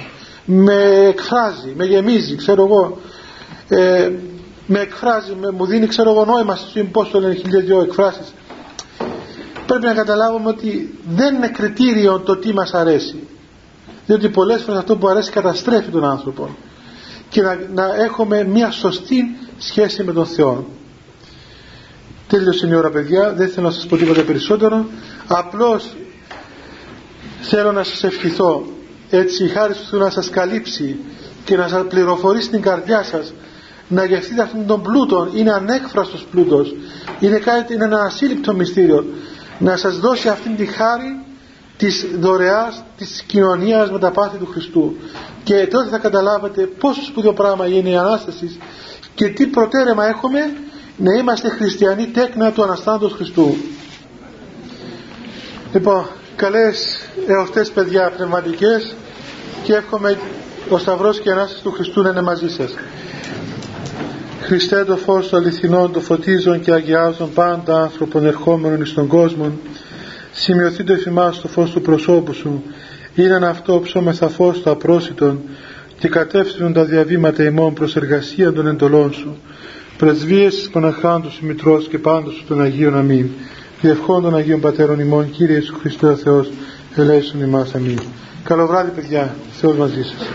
Με εκφράζει, με γεμίζει ξέρω εγώ. Ε, με εκφράζει, με, μου δίνει ξέρω εγώ νόημα στο πώς το λένε χιλιάδες δυο εκφράσεις. Πρέπει να καταλάβουμε ότι δεν είναι κριτήριο το τι μας αρέσει. Διότι πολλές φορές αυτό που αρέσει καταστρέφει τον άνθρωπο. Και να, να έχουμε μια σωστή σχέση με τον Θεό τέλειωσε η ώρα παιδιά. Δεν θέλω να σας πω τίποτα περισσότερο. Απλώς θέλω να σας ευχηθώ έτσι η χάρη του να σας καλύψει και να σας πληροφορήσει την καρδιά σας να γευτείτε αυτόν τον πλούτο. Είναι ανέκφραστος πλούτος. Είναι, κάτι, είναι ένα ασύλληπτο μυστήριο. Να σας δώσει αυτήν τη χάρη της δωρεάς της κοινωνίας με τα πάθη του Χριστού. Και τότε θα καταλάβετε πόσο σπουδαίο πράγμα είναι η Ανάστασης και τι προτέρεμα έχουμε να είμαστε χριστιανοί τέκνα του Αναστάντος Χριστού. Λοιπόν καλές εορτές παιδιά πνευματικές και εύχομαι ο Σταυρός και η Ανάστασης του Χριστού να είναι μαζί σας. Χριστέ το φως του αληθινών το φωτίζουν και αγιάζουν πάντα άνθρωπον ερχόμενων εις τον κόσμο σημειωθεί το εφημάς το φως του προσώπου σου. Είναι αυτό ψώμεθα φως το απρόσιτον και κατεύθυνον τα διαβήματα ημών προς εργασία των εντολών σου πρεσβείες Παναχάντου σου Μητρός και πάντως σου των Αγίων Αμήν. Και ευχών των Αγίων Πατέρων ημών Κύριε Ιησού Χριστέ ο Θεός ελέησον ημάς. Αμήν. Καλό βράδυ παιδιά. Θεός μαζί σας